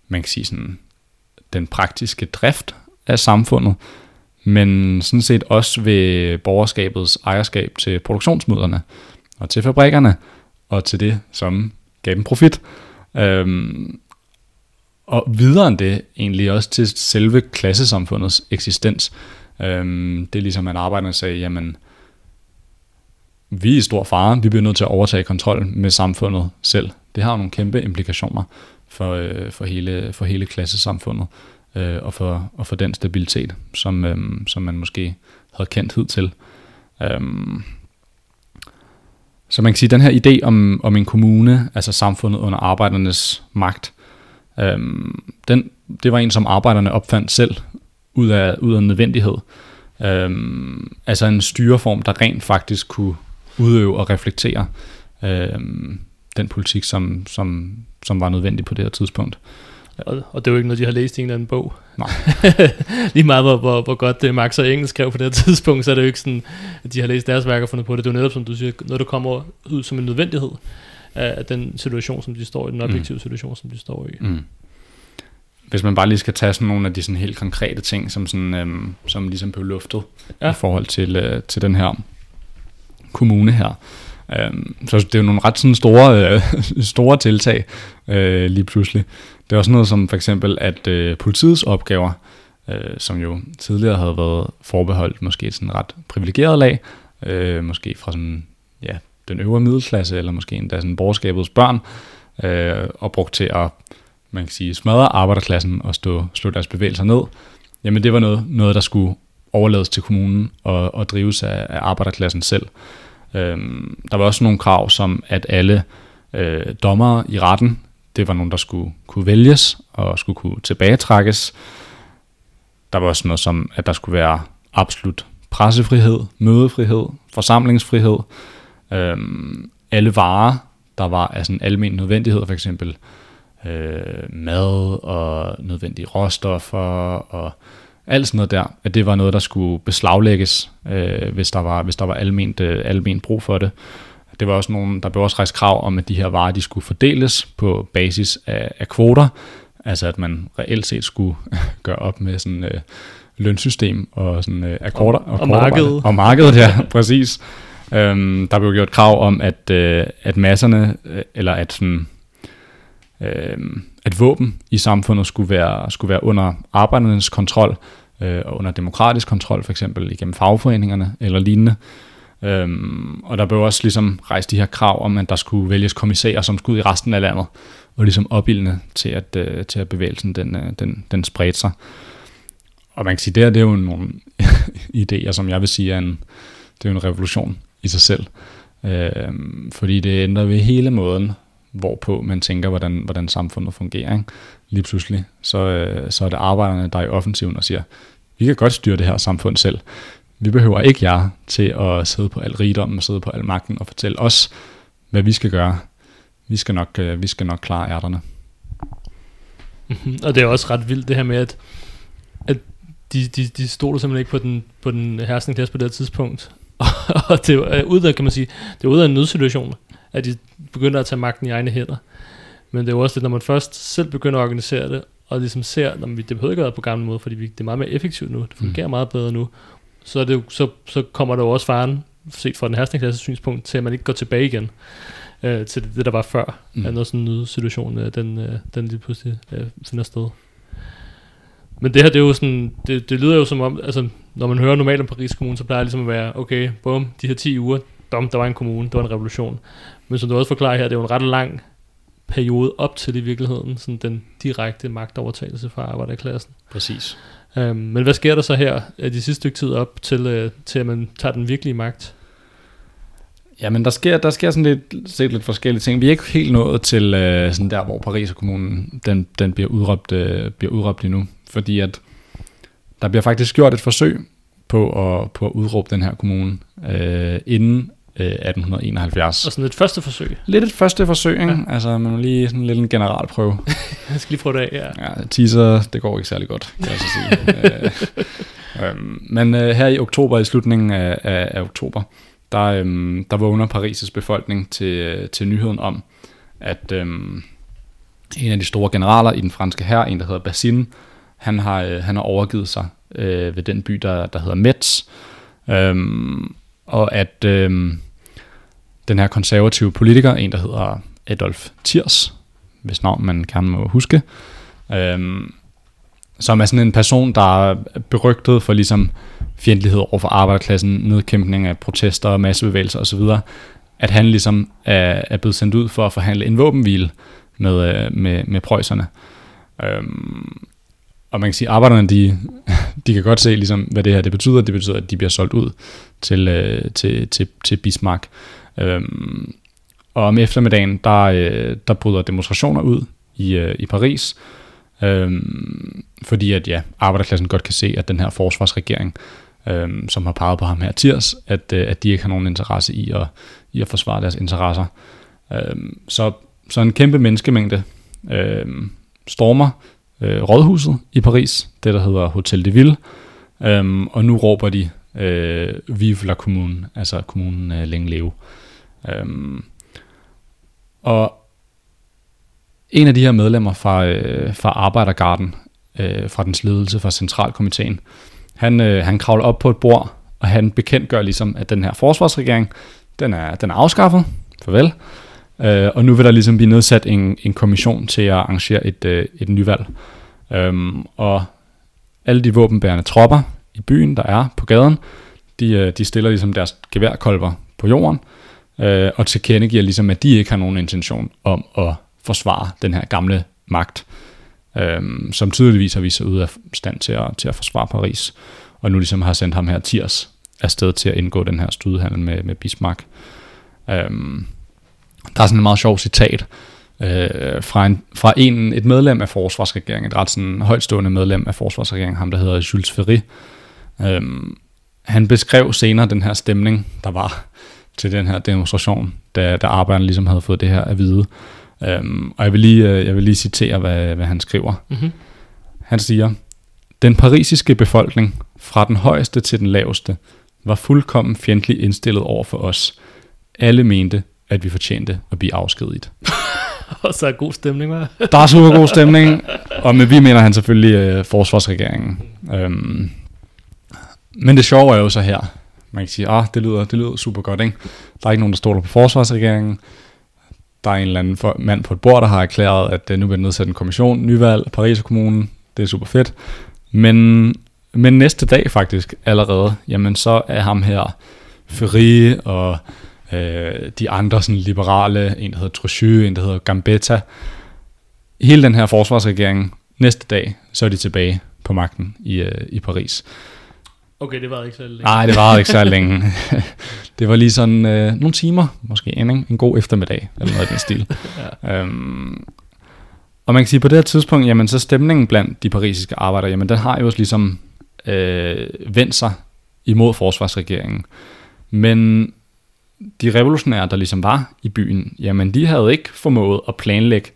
man kan sige sådan, den praktiske drift af samfundet, men sådan set også ved borgerskabets ejerskab til produktionsmidlerne og til fabrikkerne og til det, som gav dem profit. Øhm, og videre end det, egentlig også til selve klassesamfundets eksistens. Øhm, det er ligesom, at arbejderne sagde, jamen, vi er i stor fare, vi bliver nødt til at overtage kontrol med samfundet selv. Det har jo nogle kæmpe implikationer for, øh, for, hele, for hele klassesamfundet øh, og, for, og for den stabilitet, som, øh, som man måske havde kendt hidtil. Øhm, så man kan sige, at den her idé om, om en kommune, altså samfundet under arbejdernes magt, øhm, den, det var en, som arbejderne opfandt selv ud af, ud af nødvendighed. Øhm, altså en styreform, der rent faktisk kunne udøve og reflektere øhm, den politik, som, som, som var nødvendig på det her tidspunkt. Og, og det er jo ikke noget, de har læst i en eller anden bog. Nej. Lige meget, hvor, hvor, hvor godt det Max og Engels skrev på det her tidspunkt, så er det jo ikke sådan, at de har læst deres værker og fundet på det. Det er jo netop, som du siger, noget, der kommer ud som en nødvendighed af den situation, som de står i, den mm. objektive mm. situation, som de står i. Mm. Hvis man bare lige skal tage sådan nogle af de sådan helt konkrete ting, som, sådan, øhm, som ligesom blev luftet ja. i forhold til, øh, til den her kommune her. Øhm, så det er jo nogle ret sådan store, øh, store tiltag øh, lige pludselig. Det er også noget som for eksempel, at øh, politiets opgaver, øh, som jo tidligere havde været forbeholdt måske et sådan ret privilegeret lag, øh, måske fra sådan, ja, den øvre middelklasse, eller måske endda sådan borgerskabets børn, øh, og brugt til at man kan sige, smadre arbejderklassen og stå, slå deres bevægelser ned, jamen det var noget, noget der skulle overlades til kommunen og, og drives af, af arbejderklassen selv. Øhm, der var også nogle krav som, at alle øh, dommere i retten, det var nogen, der skulle kunne vælges og skulle kunne tilbagetrækkes. Der var også noget som, at der skulle være absolut pressefrihed, mødefrihed, forsamlingsfrihed. Øhm, alle varer, der var af sådan almen nødvendighed, for eksempel øh, mad og nødvendige råstoffer og alt sådan noget der, at det var noget, der skulle beslaglægges, øh, hvis der var, hvis der var alment, øh, alment brug for det. Det var også nogle, der blev også rejst krav om, at de her varer de skulle fordeles på basis af, af kvoter, altså at man reelt set skulle gøre op med sådan øh, lønsystem og sådan øh, akkorder og, og, og markedet. Og markedet, ja, præcis. Øhm, der blev gjort krav om, at, øh, at masserne, øh, eller at sådan, øh, at våben i samfundet skulle være, skulle være under arbejdernes kontrol, øh, og under demokratisk kontrol, for eksempel igennem fagforeningerne eller lignende. Øhm, og der blev også ligesom rejst de her krav om, at der skulle vælges kommissærer, som skulle ud i resten af landet, og ligesom opildne til, at, øh, til at bevægelsen den, øh, den, den spredte sig. Og man kan sige, det her det er jo nogle idéer, som jeg vil sige er en, det er en revolution i sig selv. Øhm, fordi det ændrer ved hele måden, hvorpå man tænker, hvordan, hvordan samfundet fungerer. Ikke? Lige pludselig, så, øh, så er det arbejderne, der er i offensiven og siger, vi kan godt styre det her samfund selv. Vi behøver ikke jer til at sidde på al rigdommen og sidde på al magten og fortælle os, hvad vi skal gøre. Vi skal nok, øh, vi skal nok klare ærterne. Mm-hmm. Og det er også ret vildt det her med, at, at de, de, de stod simpelthen ikke på den, på den herskende klasse på det tidspunkt. og det er ud af, kan man sige, det er ud af en nødsituation at de begynder at tage magten i egne hænder. Men det er jo også det, når man først selv begynder at organisere det, og ligesom ser, at det behøver ikke at være på gamle måde, fordi det er meget mere effektivt nu, det fungerer mm. meget bedre nu, så, er det jo, så, så kommer der jo også faren, set fra den herskende synspunkt, til at man ikke går tilbage igen. øh, til det, der var før, Mm. at når sådan en nødsituation, øh, den, øh, den lige pludselig øh, finder sted. Men det her, det er jo sådan, det, det lyder jo som om, altså, når man hører normalt om Paris Kommune, så plejer det ligesom at være, okay, bum, de her 10 uger, dom, der var en kommune, det var en revolution. Men som du også forklarer her, det er jo en ret lang periode op til i virkeligheden, sådan den direkte magtovertagelse fra arbejderklassen. Præcis. Øhm, men hvad sker der så her øh, de sidste stykke tid op til, øh, til at man tager den virkelige magt? Jamen, der sker, der sker sådan lidt, set lidt forskellige ting. Vi er ikke helt nået til øh, sådan der, hvor Paris og kommunen den, den bliver, udråbt, øh, bliver udråbt endnu. Fordi at der bliver faktisk gjort et forsøg på at, på at udråbe den her kommune øh, inden øh, 1871. Og sådan et første forsøg. Lidt et første forsøg, ikke? Ja. Altså, man må lige sådan lidt en generalprøve. Jeg skal lige prøve det af, ja. Ja, teaser, det går ikke særlig godt, kan jeg så sige. øh, øhm, men øh, her i oktober, i slutningen af, af, af oktober, der, øhm, der vågner Paris' befolkning til, øh, til nyheden om, at øhm, en af de store generaler i den franske hær, en der hedder Basin, han har, øh, han har overgivet sig øh, ved den by, der, der hedder Metz, øhm, og at øhm, den her konservative politiker, en der hedder Adolf Thiers, hvis navn man gerne må huske, øhm, som er sådan en person, der er berygtet for ligesom fjendtlighed over for arbejderklassen, nedkæmpning af protester, massebevægelser osv., at han ligesom er, er blevet sendt ud for at forhandle en våbenhvile med, øh, med, med prøjserne. Øhm, og man kan sige, at arbejderne, de, de kan godt se, ligesom, hvad det her det betyder. Det betyder, at de bliver solgt ud til, øh, til, til, til Bismarck. Øhm, og om eftermiddagen, der, øh, der bryder demonstrationer ud i, øh, i Paris, øhm, fordi at ja, arbejderklassen godt kan se, at den her forsvarsregering, øhm, som har peget på ham her tirs, at, øh, at de ikke har nogen interesse i at, i at forsvare deres interesser. Øhm, så, så en kæmpe menneskemængde øhm, stormer øh, rådhuset i Paris, det der hedder Hotel de Ville, øhm, og nu råber de øh, Vive la Commune, altså kommunen øh, længe leve. Øhm, og en af de her medlemmer fra, øh, fra Arbejdergarden, øh, fra dens ledelse, fra Centralkomiteen, han, øh, han kravler op på et bord, og han bekendtgør ligesom, at den her forsvarsregering, den er, den er afskaffet, farvel, øh, og nu vil der ligesom blive nedsat en, en kommission til at arrangere et, øh, et nyvalg. Øhm, og alle de våbenbærende tropper i byen, der er på gaden, de, øh, de stiller ligesom deres geværkolber på jorden, øh, og tilkendegiver ligesom, at de ikke har nogen intention om at forsvare den her gamle magt, øh, som tydeligvis har vist sig ud af stand til at, til at forsvare Paris, og nu ligesom har sendt ham her tirs afsted til at indgå den her studehandel med, med Bismarck. Øh, der er sådan et meget sjovt citat øh, fra, en, fra en, et medlem af forsvarsregeringen, et ret sådan højtstående medlem af forsvarsregeringen, ham der hedder Jules Ferry. Øh, han beskrev senere den her stemning, der var til den her demonstration, da, da arbejderne ligesom havde fået det her at vide. Øhm, og jeg vil, lige, øh, jeg vil lige citere, hvad, hvad han skriver. Mm-hmm. Han siger, Den parisiske befolkning, fra den højeste til den laveste, var fuldkommen fjendtligt indstillet over for os. Alle mente, at vi fortjente at blive afskediget. Og så er god stemning, hva'? Der er super god stemning, og med vi mener han selvfølgelig øh, forsvarsregeringen. Øhm, men det sjove er jo så her, man kan sige, ah, det lyder, det lyder super godt, ikke? Der er ikke nogen, der stoler på forsvarsregeringen. Der er en eller anden for, mand på et bord, der har erklæret, at øh, nu vil nedsætte en kommission, nyvalg, Paris Kommune, det er super fedt. Men, men næste dag faktisk allerede, jamen så er ham her Ferry og øh, de andre sådan liberale, en der hedder Trochu, en der hedder Gambetta, hele den her forsvarsregering, næste dag, så er de tilbage på magten i, øh, i Paris. Okay, det var ikke så længe. Nej, det varede ikke så længe. det var lige sådan øh, nogle timer, måske en, ikke? en god eftermiddag, eller noget i den stil. ja. øhm, og man kan sige, på det her tidspunkt, jamen så stemningen blandt de parisiske arbejdere, jamen den har jo også ligesom øh, vendt sig imod forsvarsregeringen. Men de revolutionære, der ligesom var i byen, jamen de havde ikke formået at planlægge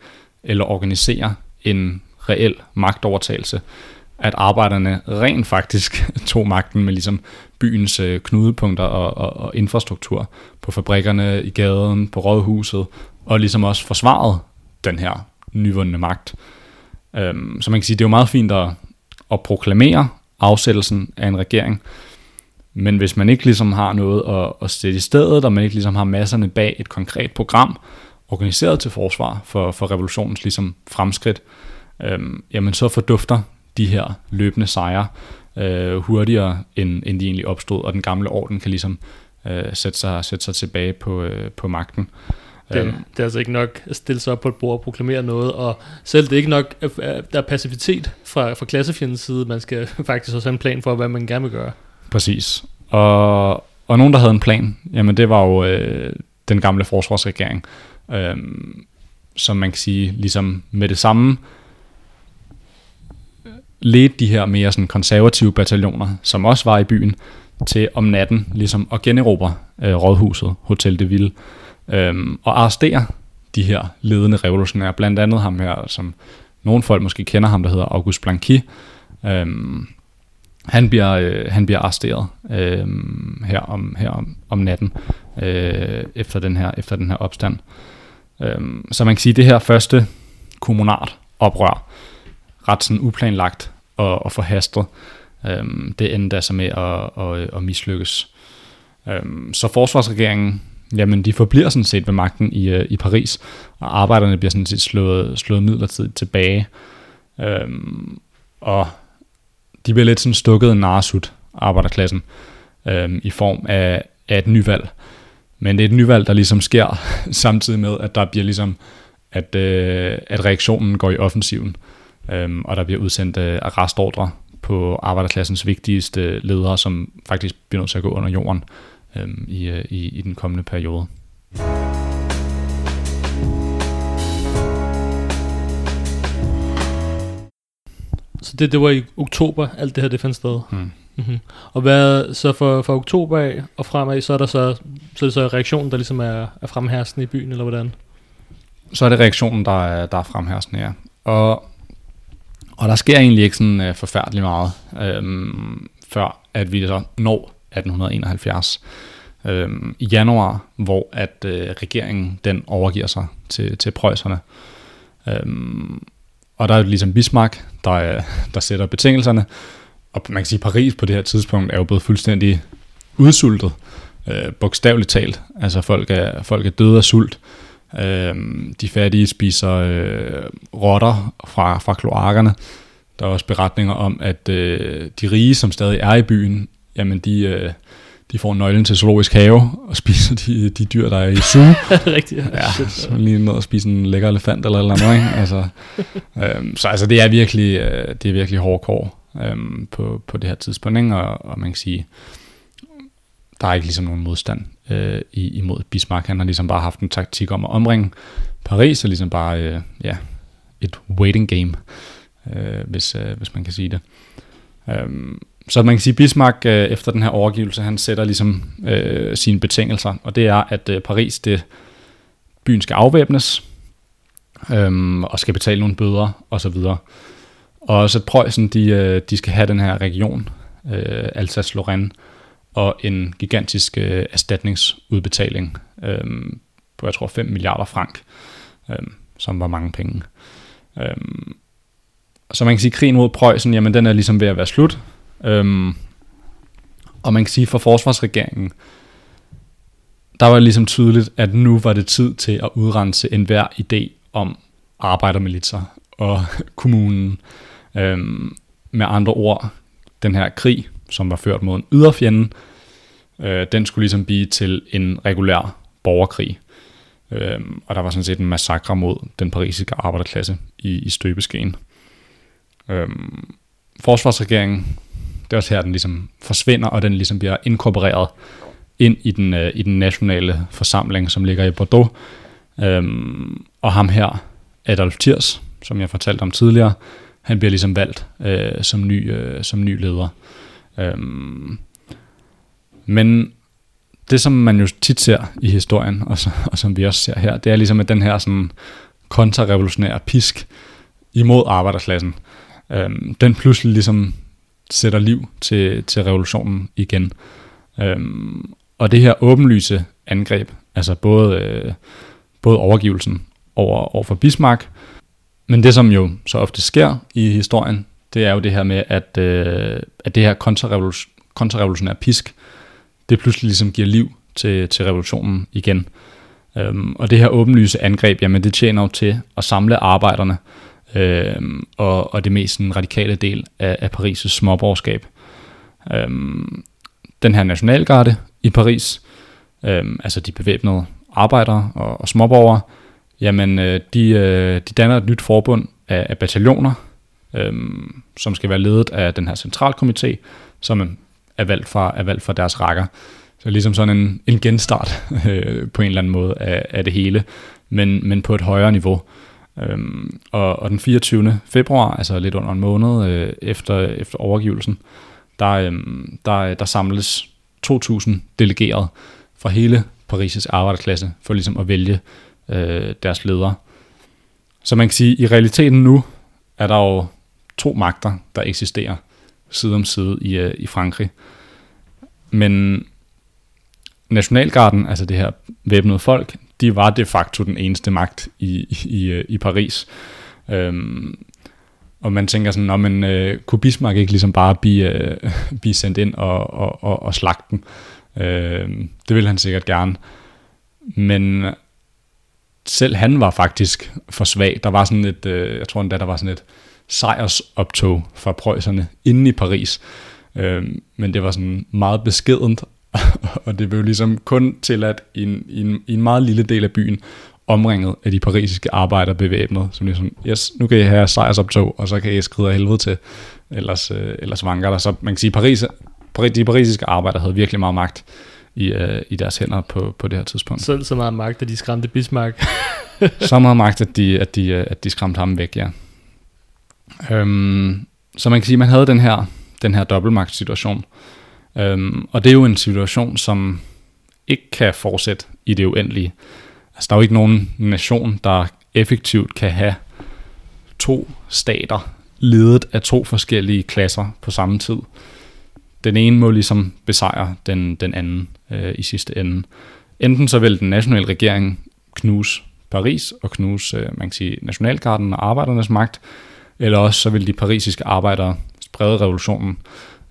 eller organisere en reel magtovertagelse at arbejderne rent faktisk tog magten med ligesom byens øh, knudepunkter og, og, og infrastruktur på fabrikkerne, i gaden, på rådhuset, og ligesom også forsvaret den her nyvundne magt. Øhm, så man kan sige, det er jo meget fint at, at proklamere afsættelsen af en regering, men hvis man ikke ligesom har noget at, at sætte i stedet, og man ikke ligesom har masserne bag et konkret program, organiseret til forsvar for, for revolutionens ligesom fremskridt, øhm, jamen så fordufter de her løbende sejre øh, hurtigere, end, end de egentlig opstod, og den gamle orden kan ligesom øh, sætte, sig, sætte sig tilbage på, øh, på magten. Det, øhm. det er altså ikke nok at stille sig op på et bord og proklamere noget, og selv det er ikke nok, at der er passivitet fra, fra klassefjendens side, man skal faktisk også have en plan for, hvad man gerne vil gøre. Præcis. Og, og nogen, der havde en plan, jamen det var jo øh, den gamle forsvarsregering, øh, som man kan sige, ligesom med det samme, ledte de her mere sådan konservative bataljoner, som også var i byen, til om natten ligesom at generobre øh, rådhuset, Hotel de Ville, øh, og arrestere de her ledende revolutionære, blandt andet ham her, som nogle folk måske kender ham, der hedder August Blanqui. Øh, han bliver, øh, han bliver arresteret øh, her, om, her om, om natten øh, efter, den her, efter den her opstand. Øh, så man kan sige, at det her første kommunart oprør, ret sådan uplanlagt og, og forhastet, øh, det endte altså med at, at, at mislykkes. Øh, så forsvarsregeringen, jamen de forbliver sådan set ved magten i, øh, i Paris, og arbejderne bliver sådan set slået, slået midlertidigt tilbage. Øh, og de bliver lidt sådan stukket en narsut, arbejderklassen, øh, i form af, af et nyvalg. Men det er et nyvalg, der ligesom sker samtidig med, at der bliver ligesom, at, øh, at reaktionen går i offensiven, øh, og der bliver udsendt øh, arrestordre på arbejderklassens vigtigste ledere, som faktisk bliver nødt til at gå under jorden øhm, øh, i, i, i den kommende periode. Så det, det var i oktober, alt det her det fandt sted. Mm. Mm-hmm. Og hvad så for, for oktober af og fremad, så er der så, så, er det så reaktionen, der ligesom er, er fremherskende i byen, eller hvordan? Så er det reaktionen, der er, der er fremherskende, ja. Og, og der sker egentlig ikke sådan uh, forfærdeligt meget, øhm, før at vi så når 1871 øhm, i januar, hvor at øh, regeringen den overgiver sig til, til prøjserne. Øhm, og der er ligesom Bismarck, der, der sætter betingelserne. Og man kan sige, at Paris på det her tidspunkt er jo blevet fuldstændig udsultet. Øh, bogstaveligt talt. Altså folk er, folk er døde af sult. Øh, de fattige spiser øh, rotter fra, fra kloakkerne. Der er også beretninger om, at øh, de rige, som stadig er i byen, jamen de, øh, de får nøglen til zoologisk have og spiser de, de dyr, der er i zoo. Rigtigt. Ja, Shit. så lige ned og spise en lækker elefant eller eller andet. Ikke? Altså, øhm, så altså, det er virkelig, øh, det er virkelig hårde kår øhm, på, på det her tidspunkt. Ikke? Og, og man kan sige, der er ikke ligesom nogen modstand øh, imod Bismarck. Han har ligesom bare haft en taktik om at omringe Paris, og ligesom bare øh, ja, et waiting game, øh, hvis, øh, hvis man kan sige det. Øhm, så man kan sige, at Bismarck øh, efter den her overgivelse, han sætter ligesom øh, sine betingelser, og det er, at øh, Paris, det, byen skal afvæbnes, øhm, og skal betale nogle bøder, og så videre. Og også at Preussen, de, øh, de skal have den her region, øh, Alsace-Lorraine, og en gigantisk øh, erstatningsudbetaling øh, på, jeg tror, 5 milliarder frank, øh, som var mange penge. Øh, så man kan sige, at krigen mod Preussen, jamen den er ligesom ved at være slut. Øhm, og man kan sige for forsvarsregeringen, der var det ligesom tydeligt, at nu var det tid til at udrense enhver idé om arbejdermilitser og kommunen. Øhm, med andre ord, den her krig, som var ført mod en yderfjende, øh, den skulle ligesom blive til en regulær borgerkrig. Øhm, og der var sådan set en massakre mod den parisiske arbejderklasse i, i støbeskeen. Øhm, forsvarsregeringen det er også her, den ligesom forsvinder, og den ligesom bliver inkorporeret ind i den, øh, i den nationale forsamling, som ligger i Bordeaux. Øhm, og ham her, Adolf Thiers, som jeg fortalte om tidligere, han bliver ligesom valgt øh, som, ny, øh, som ny leder. Øhm, men det, som man jo tit ser i historien, og, så, og som vi også ser her, det er ligesom, at den her sådan kontrarevolutionære pisk imod arbejderklassen, øhm, den pludselig ligesom sætter liv til, til revolutionen igen. Øhm, og det her åbenlyse angreb, altså både, øh, både overgivelsen over, over for Bismarck, men det som jo så ofte sker i historien, det er jo det her med, at, øh, at det her kontrarevolutionær pisk, det pludselig ligesom giver liv til, til revolutionen igen. Øhm, og det her åbenlyse angreb, jamen det tjener jo til at samle arbejderne øhm, og, og det mest sådan, radikale del af, af Paris' småborgerskab. Øhm, den her nationalgarde i Paris, øhm, altså de bevæbnede arbejdere og, og småborgere, jamen øh, de, øh, de danner et nyt forbund af, af bataljoner, øhm, som skal være ledet af den her centralkomité, som er valgt fra, er valgt fra deres rækker. Så ligesom sådan en, en genstart øh, på en eller anden måde af, af det hele, men, men på et højere niveau. Øhm, og, og den 24. februar, altså lidt under en måned øh, efter, efter overgivelsen, der, øh, der, der samles 2.000 delegerede fra hele Paris' arbejderklasse for ligesom at vælge øh, deres ledere. Så man kan sige, at i realiteten nu er der jo to magter, der eksisterer side om side i, øh, i Frankrig. Men Nationalgarden, altså det her væbnede folk, de var de facto den eneste magt i, i, i Paris. Øhm, og man tænker sådan, om man øh, kunne Bismarck ikke ligesom bare blive, øh, blive sendt ind og, og, og, og slagte dem? Øh, det ville han sikkert gerne. Men selv han var faktisk for svag. Der var sådan et, øh, jeg tror endda, der var sådan et sejrsoptog fra prøjserne inde i Paris. Øh, men det var sådan meget beskedent, og det blev ligesom kun tilladt i en, i, en, i en meget lille del af byen, omringet af de parisiske arbejdere bevæbnet, som ligesom, yes, nu kan I have sejrsoptog, og så kan I skride af helvede til, ellers, øh, ellers vanker der. Så man kan sige, Paris, de parisiske arbejdere havde virkelig meget magt i, øh, i deres hænder på, på det her tidspunkt. Selv så meget magt, at de skræmte Bismarck. så meget magt, at de, at de, øh, at de skræmte ham væk, ja. Øhm, så man kan sige, at man havde den her, den her dobbeltmagtssituation. Øhm, og det er jo en situation, som ikke kan fortsætte i det uendelige. Altså, der er jo ikke nogen nation, der effektivt kan have to stater ledet af to forskellige klasser på samme tid. Den ene må ligesom besejre den, den anden øh, i sidste ende. Enten så vil den nationale regering knuse Paris og knuse, øh, man kan sige, nationalgarden og arbejdernes magt, eller også så vil de parisiske arbejdere sprede revolutionen,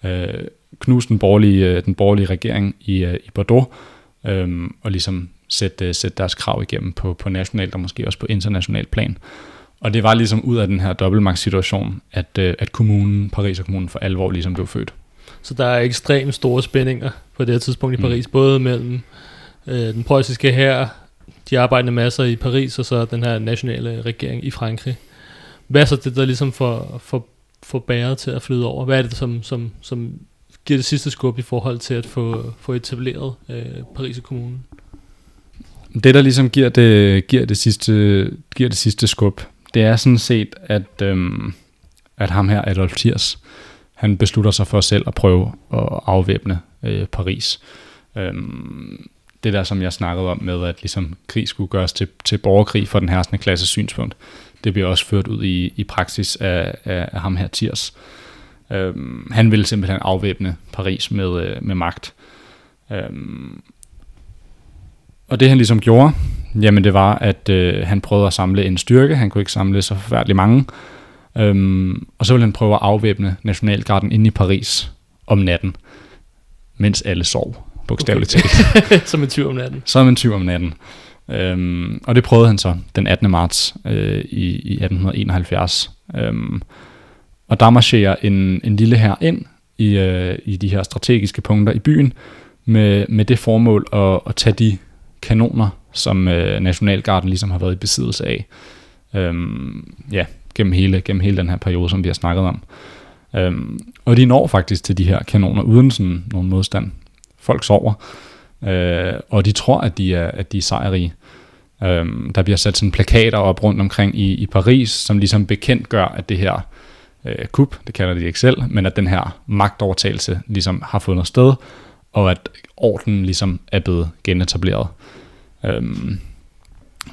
øh, knuse den borgerlige, øh, den borgerlige regering i, øh, i Bordeaux, øh, og ligesom sætte, sætte deres krav igennem på, på nationalt og måske også på international plan. Og det var ligesom ud af den her dobbeltmagtssituation, at, øh, at kommunen, Paris og kommunen for alvor ligesom blev født. Så der er ekstremt store spændinger på det her tidspunkt i Paris, mm. både mellem øh, den preussiske her, de arbejdende masser i Paris, og så den her nationale regering i Frankrig. Hvad er så det, der ligesom får, får, får bæret til at flyde over? Hvad er det, som, som, som giver det sidste skub i forhold til at få, få etableret øh, Paris Kommune? Det, der ligesom giver det, giver det, sidste, giver det sidste skub, det er sådan set, at, øhm, at ham her, Adolf Thiers, han beslutter sig for selv at prøve at afvæbne øh, Paris. Øhm, det der, som jeg snakkede om med, at ligesom krig skulle gøres til, til borgerkrig for den herskende klasse synspunkt, det bliver også ført ud i, i praksis af, af, af ham her Thiers. Øhm, han ville simpelthen afvæbne Paris med, øh, med magt. Øhm, og det han ligesom gjorde, jamen det var, at øh, han prøvede at samle en styrke. Han kunne ikke samle så forfærdeligt mange. Øhm, og så ville han prøve at afvæbne Nationalgarden inde i Paris om natten, mens alle sov, bogstaveligt okay. talt. Som en tyv om natten. Som en tyv om natten. Øhm, og det prøvede han så den 18. marts øh, i, i 1871. Øhm, og der marcherer en, en lille her ind i, øh, i de her strategiske punkter i byen, med, med det formål at, at tage de kanoner, som øh, Nationalgarden ligesom har været i besiddelse af, øhm, ja, gennem hele, gennem hele den her periode, som vi har snakket om. Øhm, og de når faktisk til de her kanoner uden sådan nogen modstand. Folk sover, øh, og de tror, at de er, at de er sejrige. Øhm, der bliver sat sådan plakater op rundt omkring i, i Paris, som ligesom bekendtgør, at det her øh, kup, det kalder de ikke selv, men at den her magtovertagelse ligesom har fundet sted, og at orden ligesom er blevet genetableret. Øhm,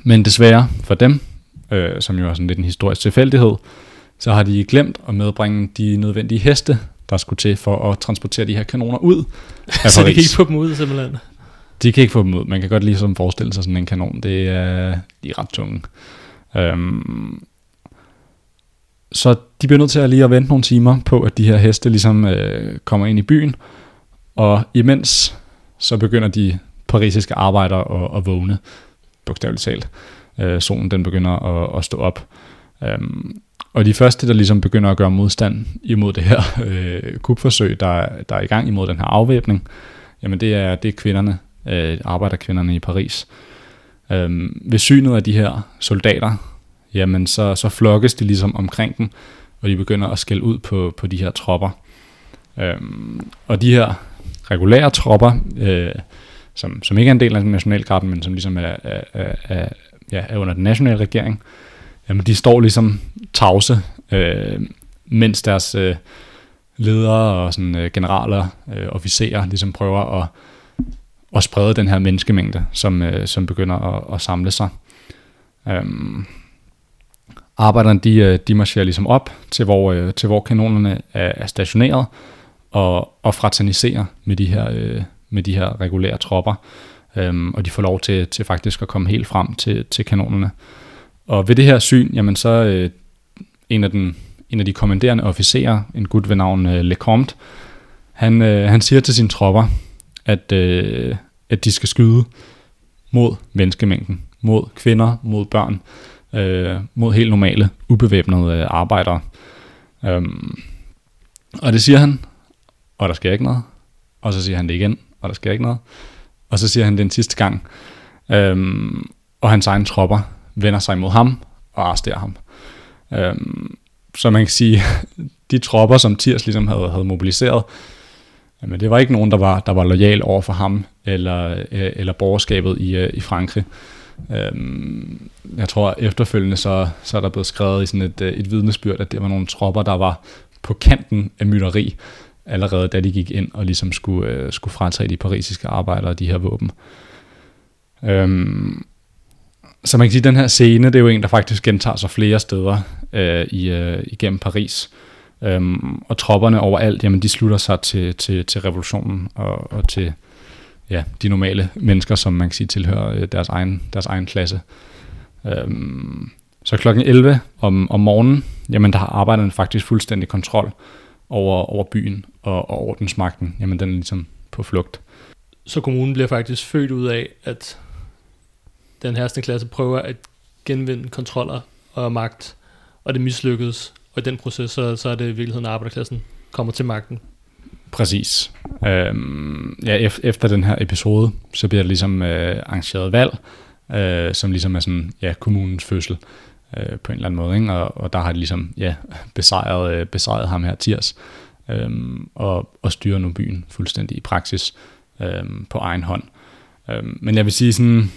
men desværre for dem, øh, som jo er sådan lidt en historisk tilfældighed, så har de glemt at medbringe de nødvendige heste, der skulle til for at transportere de her kanoner ud Så de kan ikke få dem ud simpelthen? De kan ikke få dem ud. Man kan godt lige sådan forestille sig sådan en kanon. Det er, de er ret tunge. Øhm, så de bliver nødt til at lige at vente nogle timer på, at de her heste ligesom øh, kommer ind i byen, Og imens så begynder de parisiske arbejdere at, at vågne, bogstaveligt talt. Øh, solen den begynder at, at stå op. Øhm, og de første, der ligesom begynder at gøre modstand imod det her øh, kupforsøg, der, der er i gang imod den her afvæbning, jamen det er, det er kvinderne, øh, arbejderkvinderne i Paris. Øhm, ved synet af de her soldater, jamen så, så flokkes de ligesom omkring dem, og de begynder at skælde ud på, på de her tropper. Øhm, og de her regulære tropper, øh, som, som ikke er en del af nationalgarden, men som ligesom er, er, er, er, ja, er under den nationale regering, jamen de står ligesom tavse, øh, mens deres øh, ledere og sådan, øh, generaler, øh, officerer ligesom prøver at, at sprede den her menneskemængde, som, øh, som begynder at, at samle sig. Øhm, arbejderne de, øh, de marcherer ligesom op til hvor, øh, til hvor kanonerne er, er stationeret, og, og fraterniserer med de her, øh, med de her regulære tropper. Øhm, og de får lov til, til faktisk at komme helt frem til, til kanonerne. Og ved det her syn, jamen så øh, en, af den, en af de kommanderende officerer, en gut ved navn øh, Lecomte, han, øh, han siger til sine tropper, at, øh, at de skal skyde mod menneskemængden, mod kvinder, mod børn, øh, mod helt normale, ubevæbnede øh, arbejdere. Øhm, og det siger han, og der sker ikke noget. Og så siger han det igen, og der sker ikke noget. Og så siger han den sidste gang. Øhm, og hans egne tropper vender sig mod ham og arresterer ham. Øhm, så man kan sige, de tropper, som Tirs ligesom havde, havde mobiliseret, men det var ikke nogen, der var, der var lojal over for ham eller, øh, eller borgerskabet i, øh, i Frankrig. Øhm, jeg tror efterfølgende så, så er der blevet skrevet i sådan et, øh, et vidnesbyrd, at det var nogle tropper, der var på kanten af mytteri, allerede da de gik ind og ligesom skulle, øh, skulle fratage de parisiske arbejdere de her våben. Øhm, så man kan sige, at den her scene, det er jo en, der faktisk gentager sig flere steder øh, i, øh, igennem Paris. Øhm, og tropperne overalt, jamen de slutter sig til, til, til revolutionen og, og til ja, de normale mennesker, som man kan sige tilhører øh, deres egen, deres egen klasse. Øhm, så klokken 11 om, om morgenen, jamen der har arbejderne faktisk fuldstændig kontrol over, over byen og, og ordensmagten, jamen den er ligesom på flugt. Så kommunen bliver faktisk født ud af, at den herskende klasse prøver at genvinde kontroller og magt, og det mislykkedes. Og i den proces, så, så er det i virkeligheden arbejderklassen kommer til magten. Præcis. Øhm, ja, efter den her episode, så bliver der ligesom øh, arrangeret valg, øh, som ligesom er sådan, ja, kommunens fødsel øh, på en eller anden måde. Ikke? Og, og der har de ligesom ja, besejret, øh, besejret ham her, Tirs, øh, og, og styrer nu byen fuldstændig i praksis øh, på egen hånd. Øh, men jeg vil sige sådan,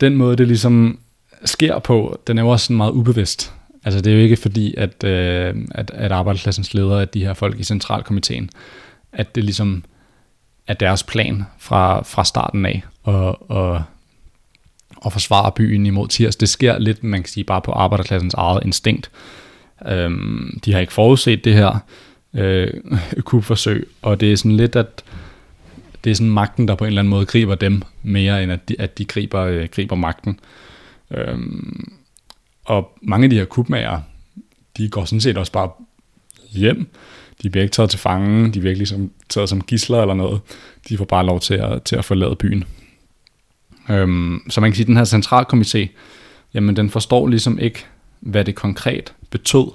den måde, det ligesom sker på, den er jo også sådan meget ubevidst. Altså det er jo ikke fordi, at, øh, at, at arbejderklassens ledere, at de her folk i centralkomiteen, at det ligesom er deres plan fra, fra starten af, og, og og forsvare byen imod Tirs. Det sker lidt, man kan sige, bare på arbejderklassens eget instinkt. Øhm, de har ikke forudset det her øh, kupforsøg, og det er sådan lidt, at det er sådan magten, der på en eller anden måde griber dem mere, end at de, at de griber, øh, griber magten. Øhm, og mange af de her kubmager, de går sådan set også bare hjem. De bliver ikke taget til fange, de bliver ikke ligesom taget som gisler eller noget. De får bare lov til at, til at forlade byen. Øhm, så man kan sige, at den her centralkomité, jamen den forstår ligesom ikke, hvad det konkret betød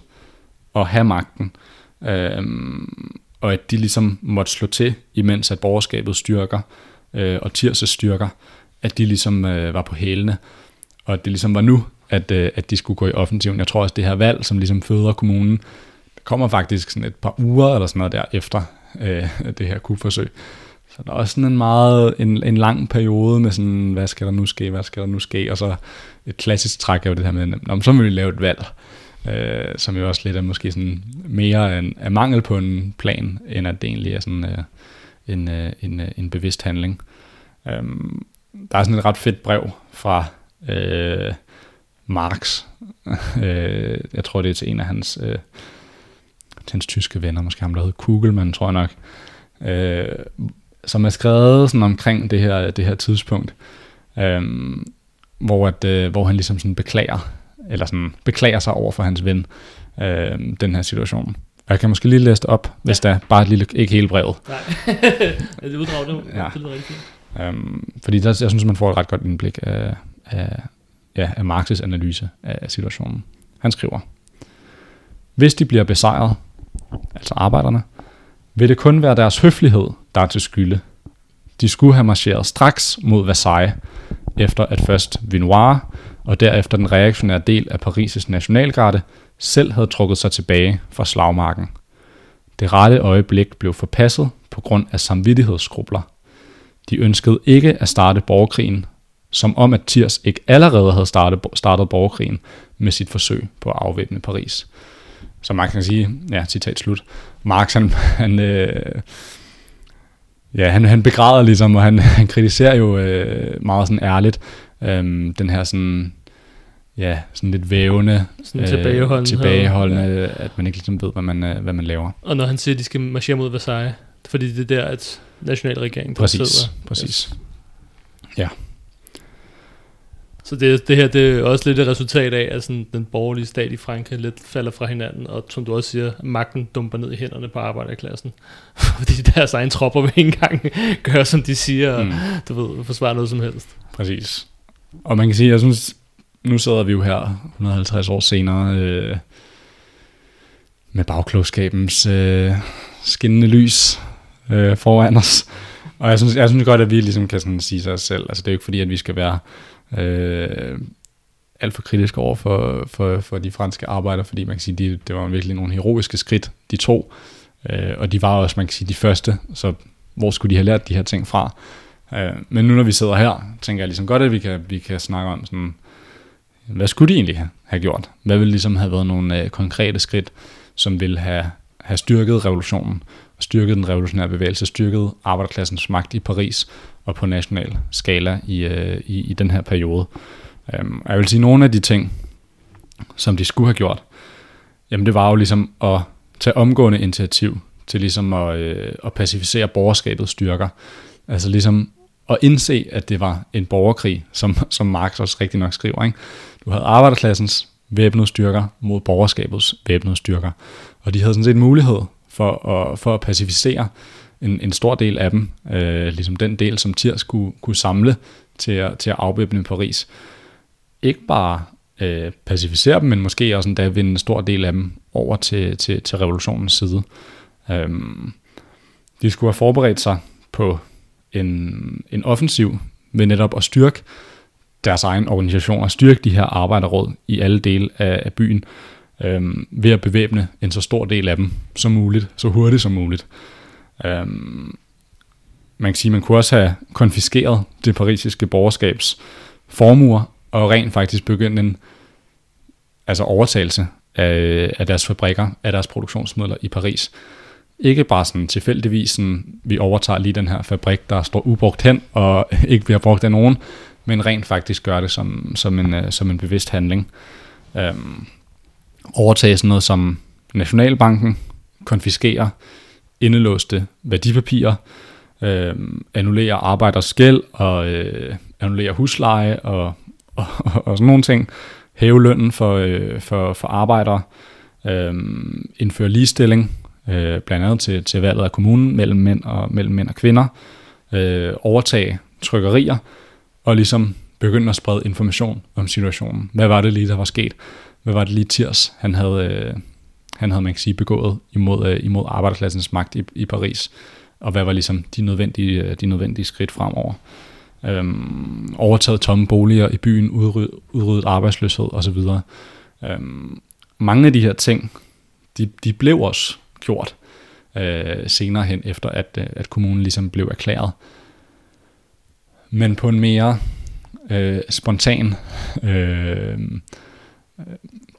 at have magten. Øhm, og at de ligesom måtte slå til, imens at borgerskabet styrker øh, og Tirses styrker, at de ligesom øh, var på hælene, og at det ligesom var nu, at, øh, at de skulle gå i offensiven. Jeg tror også, det her valg, som ligesom føder kommunen, kommer faktisk sådan et par uger eller sådan noget der efter øh, det her kupforsøg. Så der er også sådan en meget en, en lang periode med sådan, hvad skal der nu ske, hvad skal der nu ske, og så et klassisk træk af det her med, om så vil vi lave et valg, øh, som jo også lidt er måske sådan mere en, en mangel på en plan, end at det egentlig er sådan øh, en, øh, en, øh, en bevidst handling. Øh, der er sådan et ret fedt brev fra øh, Marx, øh, jeg tror det er til en af hans, øh, til hans tyske venner, måske ham der hedder Kugelmann, tror jeg nok, øh, som er skrevet sådan omkring det her, det her tidspunkt, øhm, hvor, at, øh, hvor han ligesom sådan beklager, eller sådan beklager sig over for hans ven, øh, den her situation. Jeg kan måske lige læse det op, hvis der er bare et lille, ikke hele brevet. Nej, ja, det uddrag, det, Ja. ja. det lyder rigtig. Um, fordi der, jeg synes, man får et ret godt indblik af, af, ja, af Marx's analyse af situationen. Han skriver, Hvis de bliver besejret, altså arbejderne, vil det kun være deres høflighed, der er til skylde. De skulle have marcheret straks mod Versailles, efter at først Vinoir og derefter den reaktionære del af Paris' nationalgarde selv havde trukket sig tilbage fra slagmarken. Det rette øjeblik blev forpasset på grund af samvittighedsskrubler. De ønskede ikke at starte borgerkrigen, som om at Tirs ikke allerede havde startet, startet borgerkrigen med sit forsøg på at afvæbne Paris. Så man kan sige, ja, citat slut. Marx, han, han, øh, ja, han, han begræder ligesom, og han, han kritiserer jo øh, meget sådan ærligt øh, den her sådan, ja, sådan lidt vævende, Sådan tilbageholdende. tilbageholdende at man ikke ligesom ved, hvad man, øh, hvad man laver. Og når han siger, at de skal marchere mod Versailles, fordi det er der, at nationalregeringen Præcis, sidder. præcis. Så det, det her det er også lidt et resultat af, at sådan, den borgerlige stat i Frankrig lidt falder fra hinanden, og som du også siger, magten dumper ned i hænderne på arbejderklassen. Fordi deres egen tropper vil ikke engang gøre, som de siger, og Mm. du ved, forsvare noget som helst. Præcis. Og man kan sige, jeg synes, nu sidder vi jo her 150 år senere øh, med bagklogskabens øh, skinnende lys øh, foran os. Og jeg synes, jeg synes godt, at vi ligesom kan sådan sige sig selv. Altså det er jo ikke fordi, at vi skal være øh, alt for kritiske over for, for, for de franske arbejdere, fordi man kan sige, de, det var virkelig nogle heroiske skridt, de tog. Øh, og de var også, man kan sige, de første, så hvor skulle de have lært de her ting fra? Øh, men nu når vi sidder her, tænker jeg ligesom godt, at vi kan, vi kan snakke om sådan, hvad skulle de egentlig have, gjort? Hvad ville ligesom have været nogle øh, konkrete skridt, som ville have, have styrket revolutionen, styrket den revolutionære bevægelse, styrket arbejderklassens magt i Paris og på national skala i, øh, i, i den her periode. Øhm, og jeg vil sige, nogle af de ting, som de skulle have gjort, jamen det var jo ligesom at tage omgående initiativ til ligesom at, øh, at pacificere borgerskabets styrker. Altså ligesom at indse, at det var en borgerkrig, som, som Marx også rigtig nok skriver. Ikke? Du havde arbejderklassens væbnede styrker mod borgerskabets væbnede styrker. Og de havde sådan set mulighed for at, for at pacificere en, en stor del af dem, øh, ligesom den del, som Tirs kunne, kunne samle til at, til at afvæbne Paris. Ikke bare øh, pacificere dem, men måske også endda vinde en stor del af dem over til, til, til revolutionens side. Øhm, de skulle have forberedt sig på en, en offensiv ved netop at styrke deres egen organisationer, styrke de her arbejderråd i alle dele af, af byen, øhm, ved at bevæbne en så stor del af dem som muligt, så hurtigt som muligt. Øhm, man kan sige, man kunne også have konfiskeret det parisiske borgerskabs formuer, og rent faktisk begyndt en altså overtagelse af, af deres fabrikker, af deres produktionsmidler i Paris. Ikke bare sådan tilfældigvis, sådan, vi overtager lige den her fabrik, der står ubrugt hen, og ikke bliver brugt af nogen, men rent faktisk gør det som, som, en, øh, som en bevidst handling. Øhm, overtage sådan noget som Nationalbanken, konfiskere indelåste værdipapirer, øh, annullere arbejders gæld og øh, annullere husleje og, og, og, og sådan nogle ting, hæve lønnen for, øh, for, for arbejdere, øh, indføre ligestilling, øh, blandt andet til, til valget af kommunen mellem mænd og, mellem mænd og kvinder, øh, overtage trykkerier og ligesom begynde at sprede information om situationen. Hvad var det lige, der var sket? Hvad var det lige Tirs, han havde, øh, han havde man kan sige, begået imod, øh, imod arbejderklassens magt i, i Paris? Og hvad var ligesom de nødvendige, øh, de nødvendige skridt fremover? Øhm, overtaget tomme boliger i byen, udryddet, udryddet arbejdsløshed osv. Øhm, mange af de her ting, de, de blev også gjort øh, senere hen, efter at, øh, at kommunen ligesom blev erklæret. Men på en mere øh, spontan øh, øh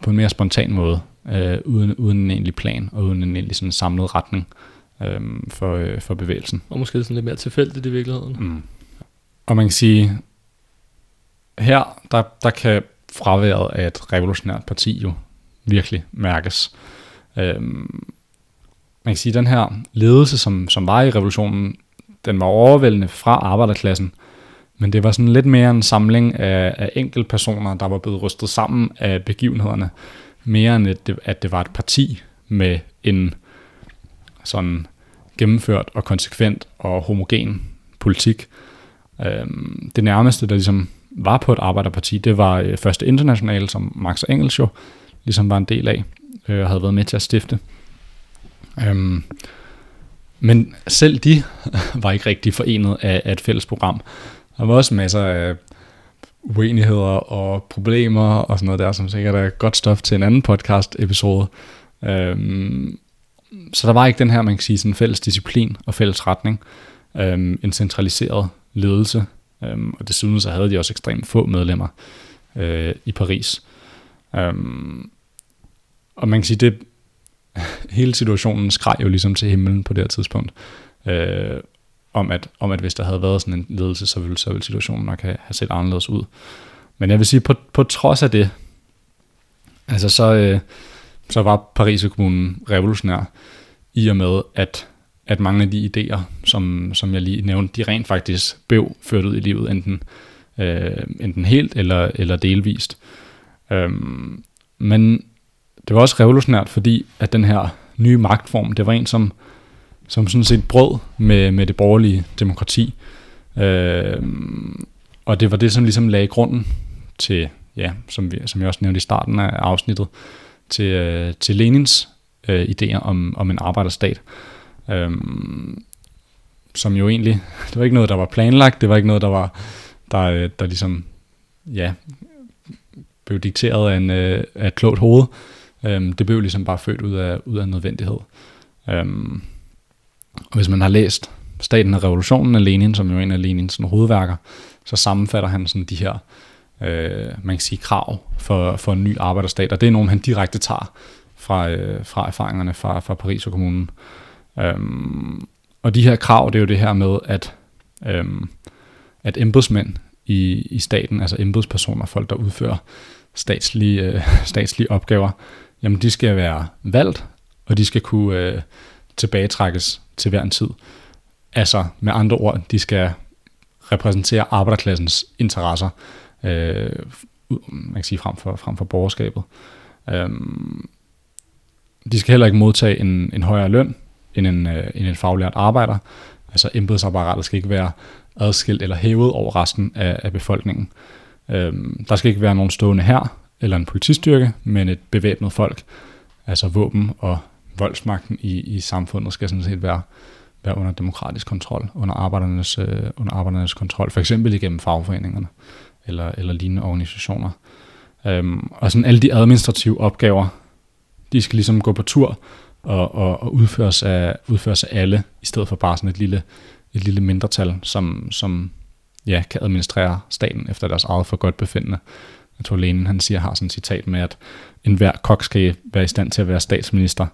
på en mere spontan måde, øh, uden, uden en egentlig plan og uden en egentlig sådan samlet retning øh, for, øh, for bevægelsen. Og måske sådan lidt mere tilfældigt i virkeligheden. Mm. Og man kan sige, her der, der kan fraværet af et revolutionært parti jo virkelig mærkes. Øhm, man kan sige, at den her ledelse, som, som var i revolutionen, den var overvældende fra arbejderklassen, men det var sådan lidt mere en samling af, af enkelte personer, der var blevet rystet sammen af begivenhederne, mere end at det, at det var et parti med en sådan gennemført og konsekvent og homogen politik. Øhm, det nærmeste, der ligesom var på et arbejderparti, det var øh, Første Internationale, som Marx og Engels jo ligesom var en del af, øh, og havde været med til at stifte. Øhm, men selv de var ikke rigtig forenet af, af et fælles program. Der var også masser af uenigheder og problemer og sådan noget der, som sikkert er godt stof til en anden podcast episode. Øhm, så der var ikke den her, man kan sige, sådan fælles disciplin og fælles retning. Øhm, en centraliseret ledelse. Øhm, og desuden så havde de også ekstremt få medlemmer øh, i Paris. Øhm, og man kan sige, det hele situationen skreg jo ligesom til himlen på det her tidspunkt. Øh, om at, om at hvis der havde været sådan en ledelse, så ville, så ville situationen nok have, have set anderledes ud. Men jeg vil sige, på, på trods af det, altså så, øh, så var Paris kommunen revolutionær i og med, at, at mange af de idéer, som, som jeg lige nævnte, de rent faktisk blev ført ud i livet, enten, øh, enten helt eller, eller delvist. Øhm, men det var også revolutionært, fordi at den her nye magtform, det var en, som, som sådan set brød med, med det borgerlige demokrati. Øh, og det var det, som ligesom lagde grunden til, ja, som, vi, som jeg også nævnte i starten af afsnittet, til, øh, til Lenins øh, idéer om, om en arbejderstat. Øh, som jo egentlig, det var ikke noget, der var planlagt, det var ikke noget, der var, der, øh, der ligesom, ja, blev dikteret af, en, øh, af et klogt hoved. Øh, det blev ligesom bare født ud af, ud af nødvendighed. Øh, og hvis man har læst Staten og revolutionen af Lenin, som jo er en af Lenins sådan, hovedværker, så sammenfatter han sådan de her øh, man kan sige, krav for, for en ny arbejderstat, og det er nogen, han direkte tager fra, øh, fra erfaringerne fra, fra Paris og kommunen. Øhm, og de her krav, det er jo det her med, at, øhm, at embedsmænd i, i staten, altså embedspersoner, folk der udfører statslige, øh, statslige opgaver, jamen de skal være valgt, og de skal kunne øh, tilbagetrækkes til hver en tid. Altså med andre ord, de skal repræsentere arbejderklassens interesser, øh, man kan sige frem for, frem for borgerskabet. Øhm, de skal heller ikke modtage en, en højere løn end en, øh, end en faglært arbejder. Altså embedsapparatet skal ikke være adskilt eller hævet over resten af, af befolkningen. Øhm, der skal ikke være nogen stående her eller en politistyrke, men et bevæbnet folk. Altså våben og voldsmagten i, i samfundet skal sådan set være, være under demokratisk kontrol, under arbejdernes, øh, under arbejdernes kontrol, for eksempel igennem fagforeningerne eller, eller lignende organisationer. Øhm, og sådan alle de administrative opgaver, de skal ligesom gå på tur og, og, og udføres, af, udføres af alle, i stedet for bare sådan et lille, et lille mindretal, som, som ja, kan administrere staten efter deres eget for godt befindende. Jeg tror, Lenin han siger, har sådan et citat med, at enhver kok skal være i stand til at være statsminister.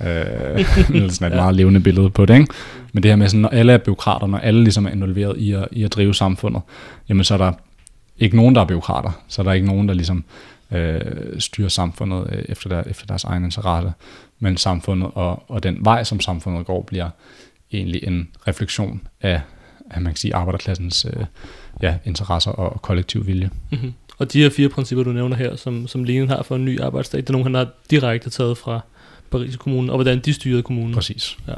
Øh, sådan et meget levende billede på det. Ikke? Men det her med, sådan, når alle er byråkrater, når alle ligesom er involveret i at, i at drive samfundet, jamen så er der ikke nogen, der er byråkrater. Så er der ikke nogen, der ligesom øh, styrer samfundet øh, efter, der, efter deres egen interesse. Men samfundet og, og den vej, som samfundet går, bliver egentlig en refleksion af, af man kan sige, arbejderklassens øh, ja, interesser og kollektiv vilje. Mm-hmm. Og de her fire principper, du nævner her, som, som Lenin har for en ny arbejdsstat, det er nogle, han har direkte taget fra Paris Kommune, og hvordan de styrede kommunen. Præcis. Ja.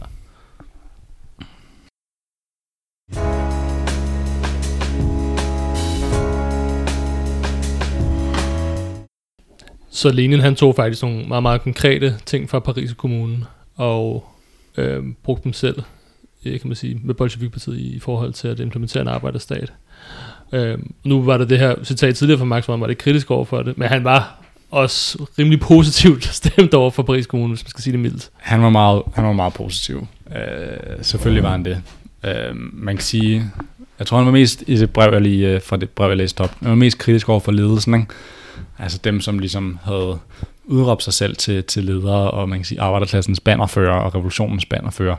Så Lenin han tog faktisk nogle meget, meget konkrete ting fra Paris Kommune, og øh, brugte dem selv, kan man sige, med Bolsjevikpartiet i forhold til at implementere en arbejderstat. Øh, nu var der det her citat tidligere fra Max, hvor han var lidt kritisk over for det, men han var også rimelig positivt stemt over for Paris Kommune, hvis man skal sige det mildt. Han var meget, han var meget positiv. Øh, selvfølgelig var han det. Øh, man kan sige, jeg tror han var mest i det brev, jeg lige, øh, fra det brev, jeg læste op, han var mest kritisk over for ledelsen, ikke? Altså dem, som ligesom havde udråbt sig selv til, til ledere, og man kan sige arbejderklassens bannerfører og revolutionens bannerfører,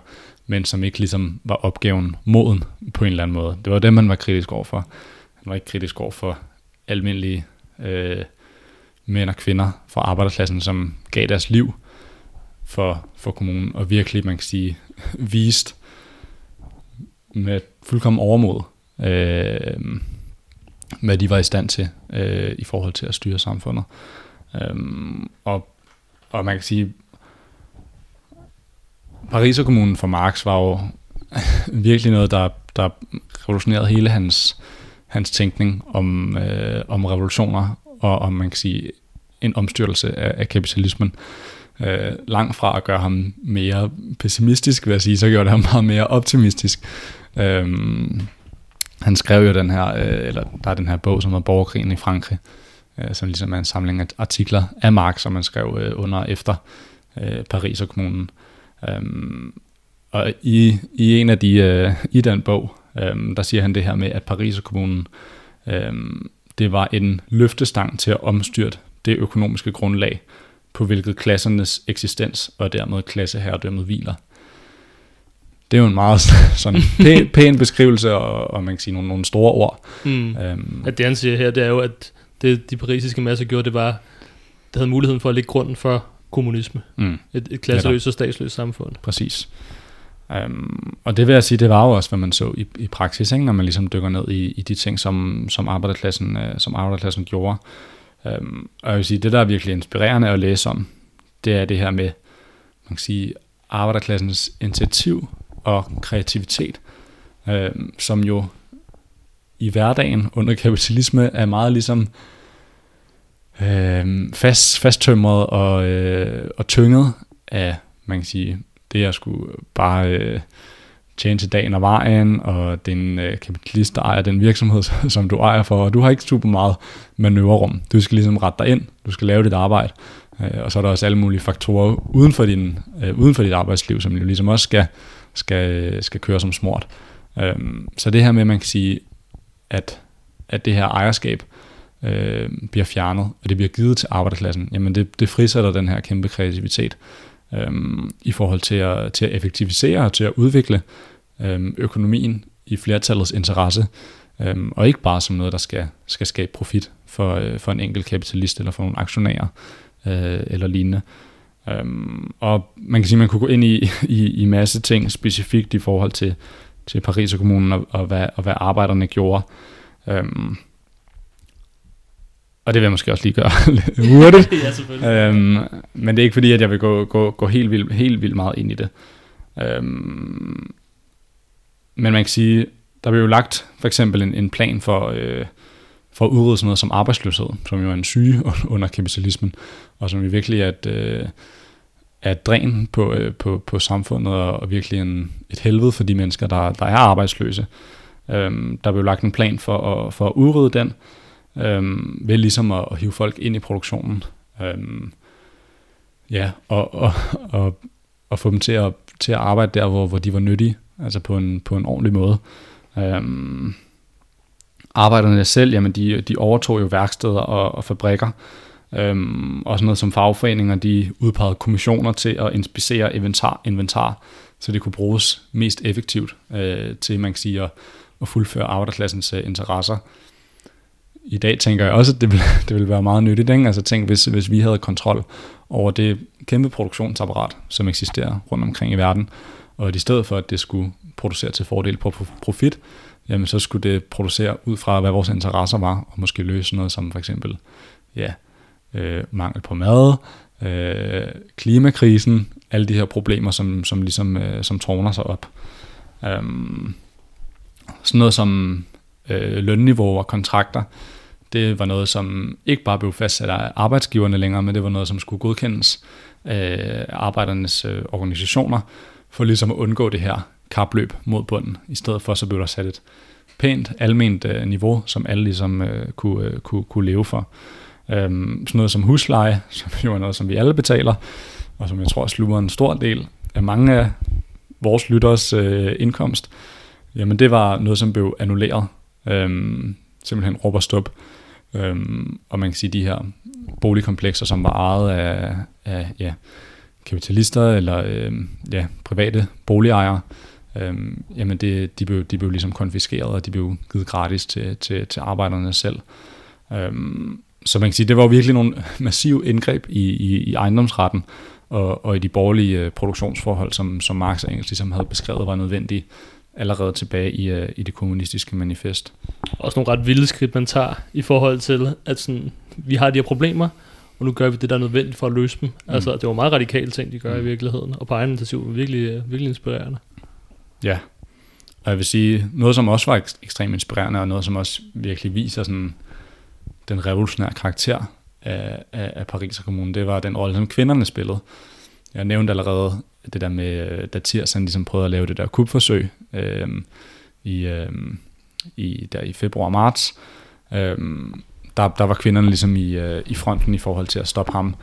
men som ikke ligesom var opgaven moden på en eller anden måde. Det var dem, man var kritisk over for. Han var ikke kritisk over for almindelige øh, mænd og kvinder fra arbejderklassen, som gav deres liv for, for kommunen, og virkelig, man kan sige, vist med fuldkommen overmod, øh, hvad de var i stand til øh, i forhold til at styre samfundet. Øh, og, og man kan sige, Pariser kommunen for Marx var jo virkelig noget, der, der revolutionerede hele hans, hans tænkning om, øh, om revolutioner og om, man kan sige, en omstyrtelse af, af kapitalismen. Øh, langt fra at gøre ham mere pessimistisk, vil jeg sige, så gjorde det ham meget mere optimistisk. Øh, han skrev jo den her, øh, eller der er den her bog, som hedder Borgerkrigen i Frankrig, øh, som ligesom er en samling af artikler af Marx, som man skrev øh, under og efter øh, Paris og kommunen. Øh, og i, i en af de, øh, i den bog, øh, der siger han det her med, at Paris og kommunen, øh, det var en løftestang til at omstyrte det økonomiske grundlag, på hvilket klassernes eksistens og dermed klasseherredømmet hviler. Det er jo en meget sådan pæn, pæn beskrivelse, og, og man kan sige nogle, nogle store ord. Mm. Øhm. At det han siger her, det er jo, at det de parisiske masser gjorde, det var, det havde muligheden for at lægge grunden for kommunisme. Mm. Et, et klasseløst og statsløst samfund. Præcis. Um, og det vil jeg sige, det var jo også, hvad man så i, i praksis, ikke? når man ligesom dykker ned i, i de ting, som, som, arbejderklassen, uh, som arbejderklassen gjorde. Um, og jeg vil sige, det der er virkelig inspirerende at læse om, det er det her med, man kan sige, arbejderklassens initiativ og kreativitet, um, som jo i hverdagen under kapitalisme er meget ligesom øh, fast, fasttømret og, øh, og tynget af, man kan sige, det er sgu bare øh, tjene til dagen og vejen, og den øh, kapitalist, der ejer den virksomhed, som du ejer for, og du har ikke super meget manøvrerum. Du skal ligesom rette dig ind, du skal lave dit arbejde, øh, og så er der også alle mulige faktorer uden for, din, øh, uden for dit arbejdsliv, som jo ligesom også skal, skal, skal køre som smort. Øh, så det her med, at man kan sige, at, at det her ejerskab øh, bliver fjernet, og det bliver givet til arbejderklassen, jamen det, det frisætter den her kæmpe kreativitet øhm, i forhold til at, til at effektivisere og til at udvikle øhm, økonomien i flertallets interesse, øhm, og ikke bare som noget, der skal, skal skabe profit for, øh, for en enkelt kapitalist eller for nogle aktionærer øh, eller lignende. Øhm, og man kan sige, at man kunne gå ind i, i, i masse ting specifikt i forhold til, til Paris og kommunen og, og, hvad, og hvad arbejderne gjorde. Øhm, og det vil jeg måske også lige gøre hurtigt. ja, um, men det er ikke fordi, at jeg vil gå, gå, gå helt, vildt, helt vildt meget ind i det. Um, men man kan sige, der blev jo lagt for eksempel en, en plan for, øh, for at udrydde sådan noget som arbejdsløshed, som jo er en syge under kapitalismen, og som jo virkelig er et, øh, er et dræn på, øh, på, på samfundet, og virkelig en, et helvede for de mennesker, der, der er arbejdsløse. Øhm, der blev lagt en plan for at, for at udrydde den, øhm, ved ligesom at, at hive folk ind i produktionen. Øhm, ja, og, og, og, og få dem til at, til at arbejde der, hvor, hvor de var nyttige, altså på en, på en ordentlig måde. Øhm, arbejderne selv, jamen de, de overtog jo værksteder og, og fabrikker, øhm, og sådan noget som fagforeninger, de udpegede kommissioner til at inspicere inventar, inventar så det kunne bruges mest effektivt øh, til, man kan sige, at, at fuldføre arbejderklassens øh, interesser. I dag tænker jeg også, at det ville, det ville være meget nyttigt. Ikke? Altså tænk, hvis, hvis vi havde kontrol over det kæmpe produktionsapparat, som eksisterer rundt omkring i verden, og at i stedet for, at det skulle producere til fordel på profit, jamen så skulle det producere ud fra, hvad vores interesser var, og måske løse noget som for eksempel ja, øh, mangel på mad, øh, klimakrisen, alle de her problemer, som, som ligesom øh, som tårner sig op. Um, sådan noget som øh, lønniveau og kontrakter, det var noget, som ikke bare blev fastsat af arbejdsgiverne længere, men det var noget, som skulle godkendes af arbejdernes øh, organisationer, for ligesom at undgå det her kapløb mod bunden. I stedet for, så blev der sat et pænt, alment øh, niveau, som alle ligesom øh, kunne, kunne, kunne leve for. Øhm, sådan noget som husleje, som jo er noget, som vi alle betaler, og som jeg tror sluger en stor del af mange af vores lytteres øh, indkomst, jamen det var noget, som blev annulleret. Øhm, simpelthen råber stop. Øhm, og man kan sige, de her boligkomplekser, som var ejet af, af ja, kapitalister eller øhm, ja, private boligejere, øhm, jamen det, de, blev, de blev ligesom konfiskeret, og de blev givet gratis til, til, til arbejderne selv. Øhm, så man kan sige, det var virkelig nogle massive indgreb i, i, i ejendomsretten og, og i de borgerlige øh, produktionsforhold, som, som Marx og Engels ligesom havde beskrevet, var nødvendige allerede tilbage i, uh, i det kommunistiske manifest. Også nogle ret vilde skridt, man tager i forhold til, at sådan, vi har de her problemer, og nu gør vi det, der er nødvendigt for at løse dem. Mm. Altså, det var meget radikale ting, de gør mm. i virkeligheden, og på egen initiativ var virkelig, øh, virkelig inspirerende. Ja, og jeg vil sige, noget som også var ekstremt inspirerende, og noget som også virkelig viser sådan den revolutionære karakter af, af, af Paris Kommune, det var den rolle, som kvinderne spillede. Jeg nævnte allerede det der med, øh, da Tirsen ligesom prøvede at lave det der kubforsøg øh, i, øh, i, der i februar-marts. Øh, der, der var kvinderne ligesom i, øh, i fronten i forhold til at stoppe ham.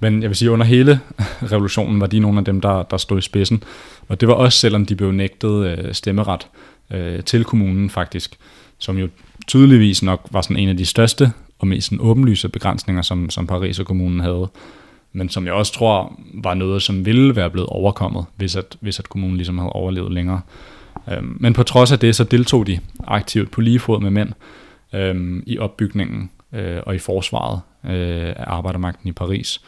Men jeg vil sige, under hele revolutionen var de nogle af dem, der, der stod i spidsen. Og det var også selvom de blev nægtet øh, stemmeret øh, til kommunen faktisk, som jo tydeligvis nok var sådan en af de største og mest sådan åbenlyse begrænsninger, som, som Paris og kommunen havde. Men som jeg også tror var noget, som ville være blevet overkommet, hvis at, hvis at kommunen ligesom havde overlevet længere. Øhm, men på trods af det, så deltog de aktivt på lige fod med mænd øhm, i opbygningen øh, og i forsvaret øh, af arbejdermagten i Paris.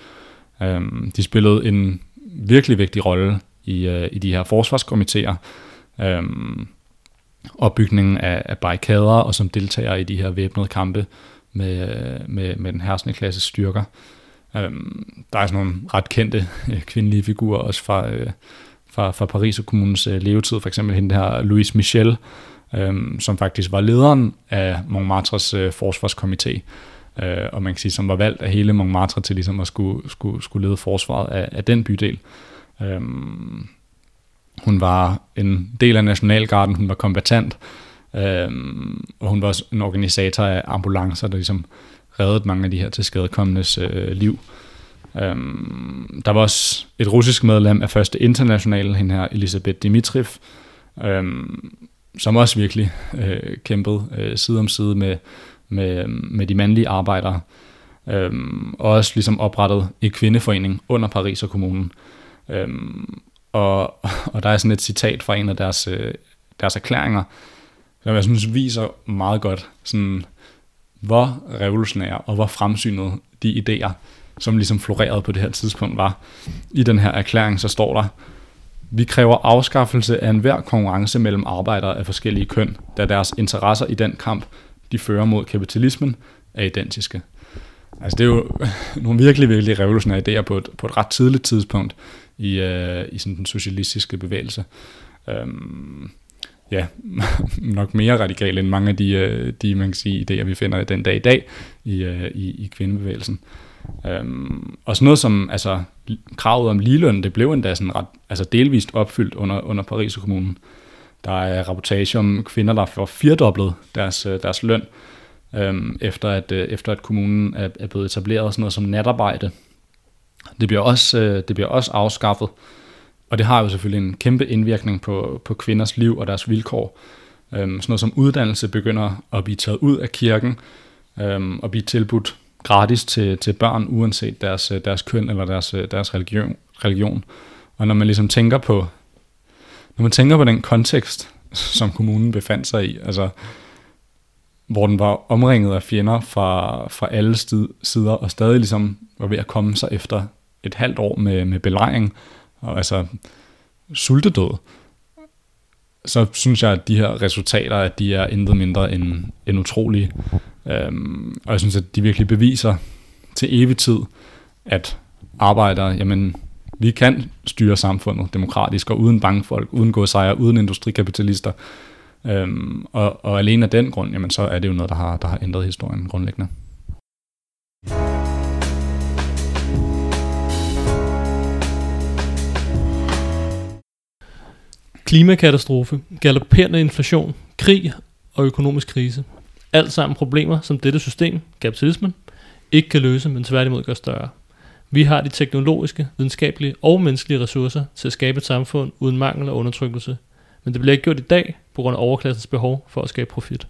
Øhm, de spillede en virkelig vigtig rolle i, øh, i de her forsvarskomiteer, øhm, opbygningen af, af barrikader og som deltagere i de her væbnede kampe med, øh, med, med den hersende klasse styrker. Øhm, der er sådan nogle ret kendte øh, kvindelige figurer også fra, øh, fra, fra Paris og kommunens øh, levetid, for eksempel hende her Louise Michel, øhm, som faktisk var lederen af Montmartres øh, forsvarskomité, øh, og man kan sige, som var valgt af hele Montmartre til ligesom at skulle, skulle, skulle lede forsvaret af, af den bydel. Øhm, hun var en del af Nationalgarden, hun var kombatant, øhm, og hun var også en organisator af ambulancer, der ligesom reddet mange af de her tilskadekommendes øh, liv. Øhm, der var også et russisk medlem af første internationale, hende her Elisabeth Dimitriv, øhm, som også virkelig øh, kæmpede øh, side om side med, med, med de mandlige arbejdere, øhm, og også ligesom oprettet en kvindeforening under Paris og kommunen. Øhm, og, og der er sådan et citat fra en af deres, øh, deres erklæringer, som jeg synes viser meget godt, sådan, hvor revolutionære og hvor fremsynede de idéer, som ligesom florerede på det her tidspunkt var. I den her erklæring, så står der, vi kræver afskaffelse af enhver konkurrence mellem arbejdere af forskellige køn, da deres interesser i den kamp, de fører mod kapitalismen, er identiske. Altså det er jo nogle virkelig, virkelig revolutionære idéer på et, på et ret tidligt tidspunkt i, øh, i sådan den socialistiske bevægelse. Øhm, ja, nok mere radikal end mange af de, øh, de man kan sige, idéer, vi finder den dag i dag i, øh, i, i kvindebevægelsen. Øhm, og sådan noget som altså, kravet om ligeløn, det blev endda sådan ret, altså delvist opfyldt under, under Paris kommunen. Der er rapportage om kvinder, der får firdoblet deres, øh, deres løn, øhm, efter, at, efter at kommunen er, er blevet etableret sådan noget som natarbejde. Det bliver også, det bliver også afskaffet, og det har jo selvfølgelig en kæmpe indvirkning på, på kvinders liv og deres vilkår. Øhm, sådan noget som uddannelse begynder at blive taget ud af kirken øhm, og blive tilbudt gratis til, til børn, uanset deres, øh, deres køn eller deres, øh, deres religion, religion. Og når man ligesom tænker på, når man tænker på den kontekst, som kommunen befandt sig i, altså hvor den var omringet af fjender fra, fra alle sider, og stadig ligesom var ved at komme sig efter et halvt år med, med belejring, og altså sultedød, så synes jeg, at de her resultater, at de er intet mindre end, end utrolige. Øhm, og jeg synes, at de virkelig beviser til evig tid, at arbejdere, jamen, vi kan styre samfundet demokratisk og uden bankfolk, uden godsejere, uden industrikapitalister. Øhm, og, og alene af den grund, jamen, så er det jo noget, der har, der har ændret historien grundlæggende. Klimakatastrofe, galopperende inflation, krig og økonomisk krise. Alt sammen problemer, som dette system, kapitalismen, ikke kan løse, men tværtimod gør større. Vi har de teknologiske, videnskabelige og menneskelige ressourcer til at skabe et samfund uden mangel og undertrykkelse. Men det bliver ikke gjort i dag på grund af overklassens behov for at skabe profit.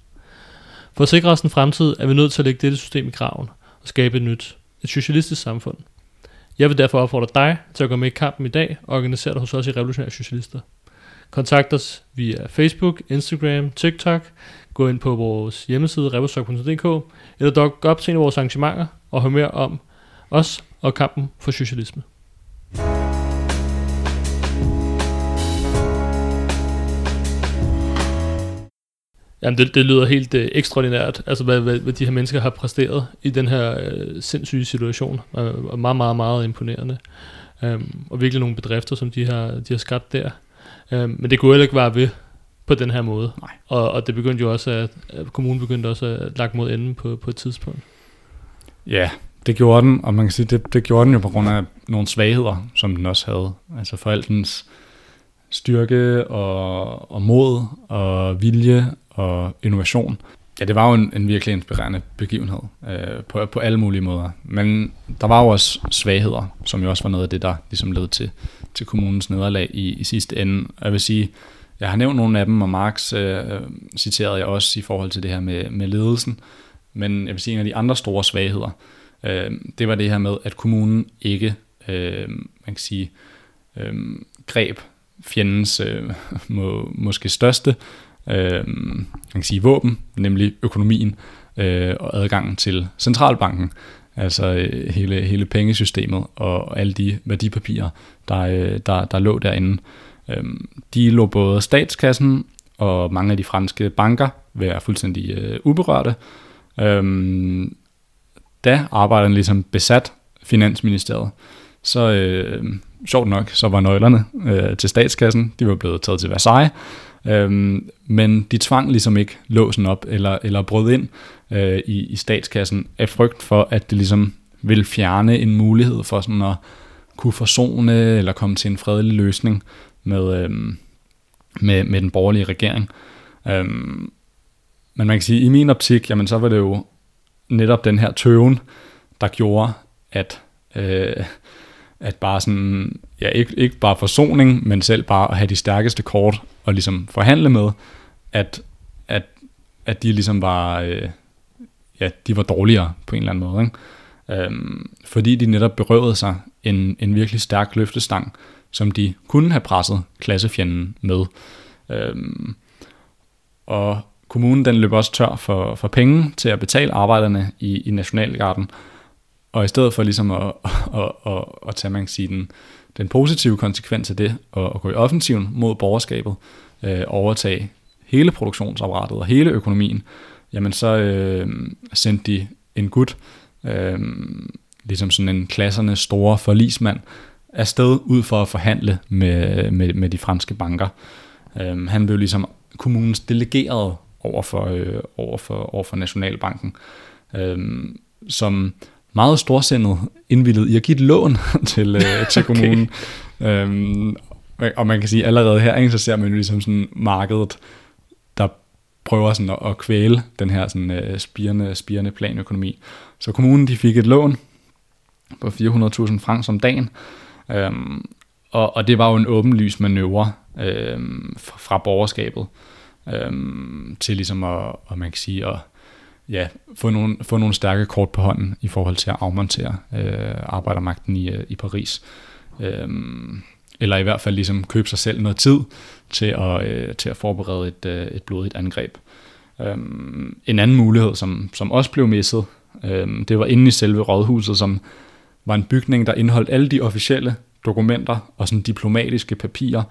For at sikre os en fremtid, er vi nødt til at lægge dette system i graven og skabe et nyt, et socialistisk samfund. Jeg vil derfor opfordre dig til at gå med i kampen i dag og organisere dig hos os i Revolutionære Socialister. Kontakt os via Facebook, Instagram, TikTok, gå ind på vores hjemmeside revolustock.dk, eller dog op til en af vores arrangementer og hør mere om os og kampen for socialisme. Jamen, det, det lyder helt øh, ekstraordinært, altså hvad, hvad, hvad de her mennesker har præsteret i den her øh, sindssyge situation, og, og meget, meget, meget imponerende. Øhm, og virkelig nogle bedrifter, som de har, de har skabt der. Um, men det kunne heller ikke være ved på den her måde. Nej. Og, og det begyndte jo også, at, at kommunen begyndte også at lagt mod enden på, på et tidspunkt. Ja, det gjorde den, og man kan sige, det, det gjorde den jo på grund af nogle svagheder, som den også havde. Altså forældrens styrke og, og mod og vilje og innovation. Ja, det var jo en, en virkelig inspirerende begivenhed øh, på, på alle mulige måder. Men der var jo også svagheder, som jo også var noget af det, der ligesom led til, til kommunens nederlag i, i sidste ende. Jeg vil sige, jeg har nævnt nogle af dem, og Marx øh, øh, citerede jeg også i forhold til det her med, med ledelsen. Men jeg vil sige, en af de andre store svagheder, øh, det var det her med, at kommunen ikke, øh, man kan sige, øh, greb fjendens øh, må, måske største øh, man kan sige, våben, nemlig økonomien øh, og adgangen til centralbanken, altså øh, hele, hele pengesystemet og alle de værdipapirer, der, øh, der, der lå derinde. Øh, de lå både statskassen og mange af de franske banker være fuldstændig øh, uberørte. Øh, da arbejderne ligesom besat Finansministeriet, så øh, sjovt nok, så var nøglerne øh, til statskassen, de var blevet taget til Versailles, Øhm, men de tvang ligesom ikke låsen op eller, eller brød ind øh, i, i statskassen af frygt for, at det ligesom ville fjerne en mulighed for sådan at kunne forsone eller komme til en fredelig løsning med, øhm, med, med den borgerlige regering. Øhm, men man kan sige, at i min optik, jamen så var det jo netop den her tøven, der gjorde, at, øh, at bare sådan, ja, ikke, ikke bare forsoning, men selv bare at have de stærkeste kort og ligesom forhandle med, at, at, at de ligesom var, øh, ja, de var dårligere på en eller anden måde. Ikke? Øhm, fordi de netop berøvede sig en, en virkelig stærk løftestang, som de kunne have presset klassefjenden med. Øhm, og kommunen den løb også tør for, for penge til at betale arbejderne i, i Nationalgarden, og i stedet for ligesom at, at, at, at tage, man kan sige, den, den positive konsekvens af det, og at gå i offensiven mod borgerskabet, øh, overtage hele produktionsapparatet og hele økonomien, jamen så øh, sendte de en gut, øh, ligesom sådan en klassernes store forlismand, afsted ud for at forhandle med, med, med de franske banker. Øh, han blev ligesom kommunens delegeret over for, øh, over for, over for Nationalbanken, øh, som meget storsindet indvildet i at give et lån til, øh, til kommunen. Okay. Øhm, og man kan sige, allerede her, ikke, så ser man jo ligesom sådan markedet, der prøver sådan at, at kvæle den her sådan, øh, spirende, spirende planøkonomi. Så kommunen de fik et lån på 400.000 francs om dagen, øhm, og, og det var jo en åbenlys manøvre øhm, fra, fra borgerskabet øhm, til ligesom at, at man kan sige, at ja, få, nogle, få nogle stærke kort på hånden i forhold til at afmontere øh, arbejdermagten i, øh, i Paris. Øhm, eller i hvert fald ligesom købe sig selv noget tid til at, øh, til at forberede et, øh, et blodigt angreb. Øhm, en anden mulighed, som, som også blev misset, øhm, det var inde i selve rådhuset, som var en bygning, der indeholdt alle de officielle dokumenter og sådan diplomatiske papirer,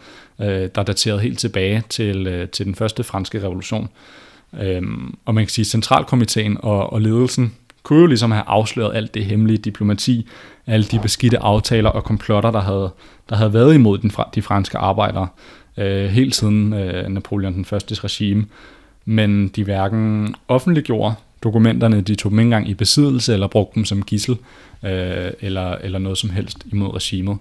øh, der daterede helt tilbage til, øh, til den første franske revolution. Øhm, og man kan sige, at centralkomiteen og, og ledelsen kunne jo ligesom have afsløret alt det hemmelige diplomati, alle de beskidte aftaler og komplotter, der havde, der havde været imod den, de franske arbejdere øh, helt siden øh, Napoleon den første regime. Men de hverken offentliggjorde dokumenterne, de tog dem ikke engang i besiddelse eller brugte dem som gissel øh, eller, eller noget som helst imod regimet.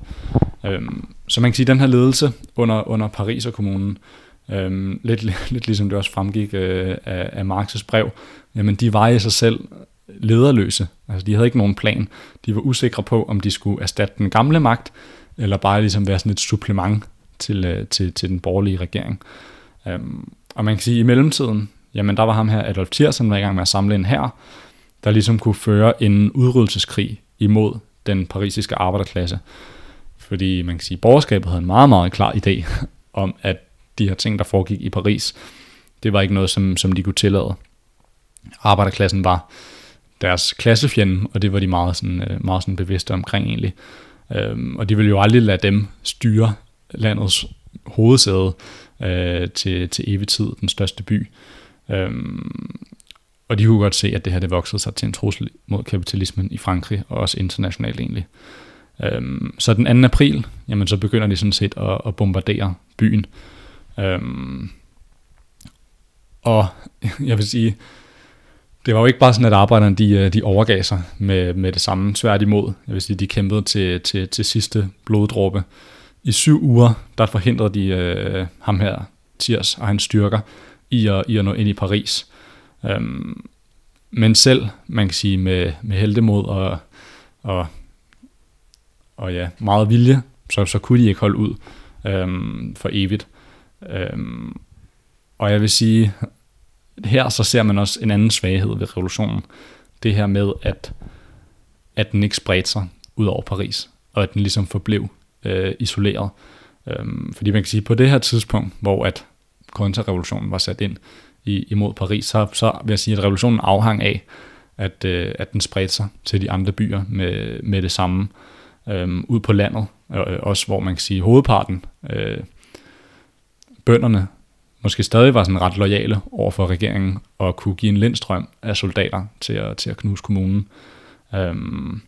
Øh, så man kan sige, at den her ledelse under, under Paris og kommunen, øh, Øhm, lidt, lidt ligesom det også fremgik øh, af, af Marx's brev, jamen de var i sig selv lederløse. Altså, de havde ikke nogen plan. De var usikre på, om de skulle erstatte den gamle magt, eller bare ligesom være sådan et supplement til, øh, til, til den borgerlige regering. Øhm, og man kan sige, at i mellemtiden, jamen der var ham her, Adolf Thiers, som var i gang med at samle en her, der ligesom kunne føre en udryddelseskrig imod den parisiske arbejderklasse. Fordi man kan sige, at borgerskabet havde en meget, meget klar idé om, at de her ting, der foregik i Paris, det var ikke noget, som, som de kunne tillade. Arbejderklassen var deres klassefjende, og det var de meget, sådan, øh, meget sådan bevidste omkring egentlig. Øhm, og de ville jo aldrig lade dem styre landets hovedsæde øh, til, til evig tid, den største by. Øhm, og de kunne godt se, at det her det voksede sig til en trussel mod kapitalismen i Frankrig, og også internationalt egentlig. Øhm, så den 2. april, jamen så begynder de sådan set at, at bombardere byen. Øhm, og jeg vil sige, det var jo ikke bare sådan, at arbejderne de, øh, de overgav sig med, med det samme. Tværtimod, jeg vil sige, de kæmpede til, til, til sidste bloddråbe. I syv uger, der forhindrede de øh, ham her, Tiers og hans styrker, i at, i at nå ind i Paris. Øhm, men selv, man kan sige, med, med heldemod og, og, og ja, meget vilje, så, så kunne de ikke holde ud øhm, for evigt. Øhm, og jeg vil sige, her så ser man også en anden svaghed ved revolutionen. Det her med, at, at den ikke spredte sig ud over Paris, og at den ligesom forblev øh, isoleret. Øhm, fordi man kan sige, på det her tidspunkt, hvor at kontrarevolutionen var sat ind i, imod Paris, så, så vil jeg sige, at revolutionen afhang af, at, øh, at den spredte sig til de andre byer med, med det samme Øhm, ud på landet. Øh, også hvor man kan sige, hovedparten, øh, bønderne, måske stadig var sådan ret lojale over for regeringen og kunne give en lindstrøm af soldater til at, til at knuse kommunen. Øhm,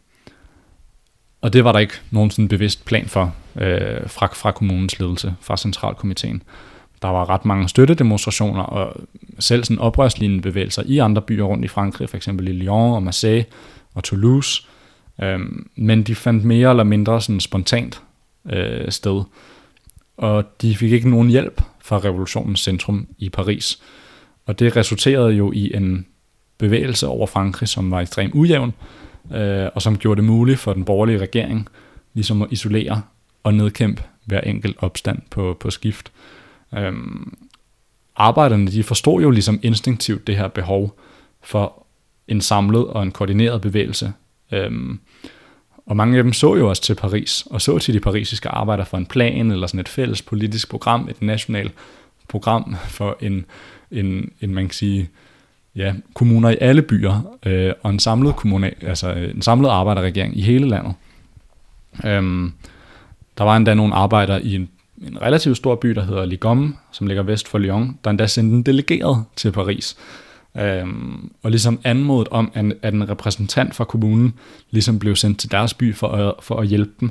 og det var der ikke nogen sådan bevidst plan for øh, fra, fra kommunens ledelse, fra centralkomiteen. Der var ret mange støttedemonstrationer og selv sådan oprørslignende bevægelser i andre byer rundt i Frankrig, f.eks. i Lyon og Marseille og Toulouse. Øhm, men de fandt mere eller mindre sådan spontant øh, sted. Og de fik ikke nogen hjælp fra revolutionens centrum i Paris. Og det resulterede jo i en bevægelse over Frankrig, som var ekstremt ujævn, øh, og som gjorde det muligt for den borgerlige regering ligesom at isolere og nedkæmpe hver enkelt opstand på, på skift. Øhm, arbejderne de forstod jo ligesom instinktivt det her behov for en samlet og en koordineret bevægelse. Øhm, og mange af dem så jo også til Paris, og så til de parisiske arbejder for en plan, eller sådan et fælles politisk program, et nationalt program for en, en, en man kan sige, ja, kommuner i alle byer, øh, og en samlet, kommunal, altså øh, en samlet arbejderregering i hele landet. Øhm, der var endda nogle arbejdere i en, en relativt stor by, der hedder Ligom, som ligger vest for Lyon, der endda sendte en delegeret til Paris, øhm, og ligesom anmodet om, at, at en repræsentant fra kommunen ligesom blev sendt til deres by for at, for at hjælpe dem.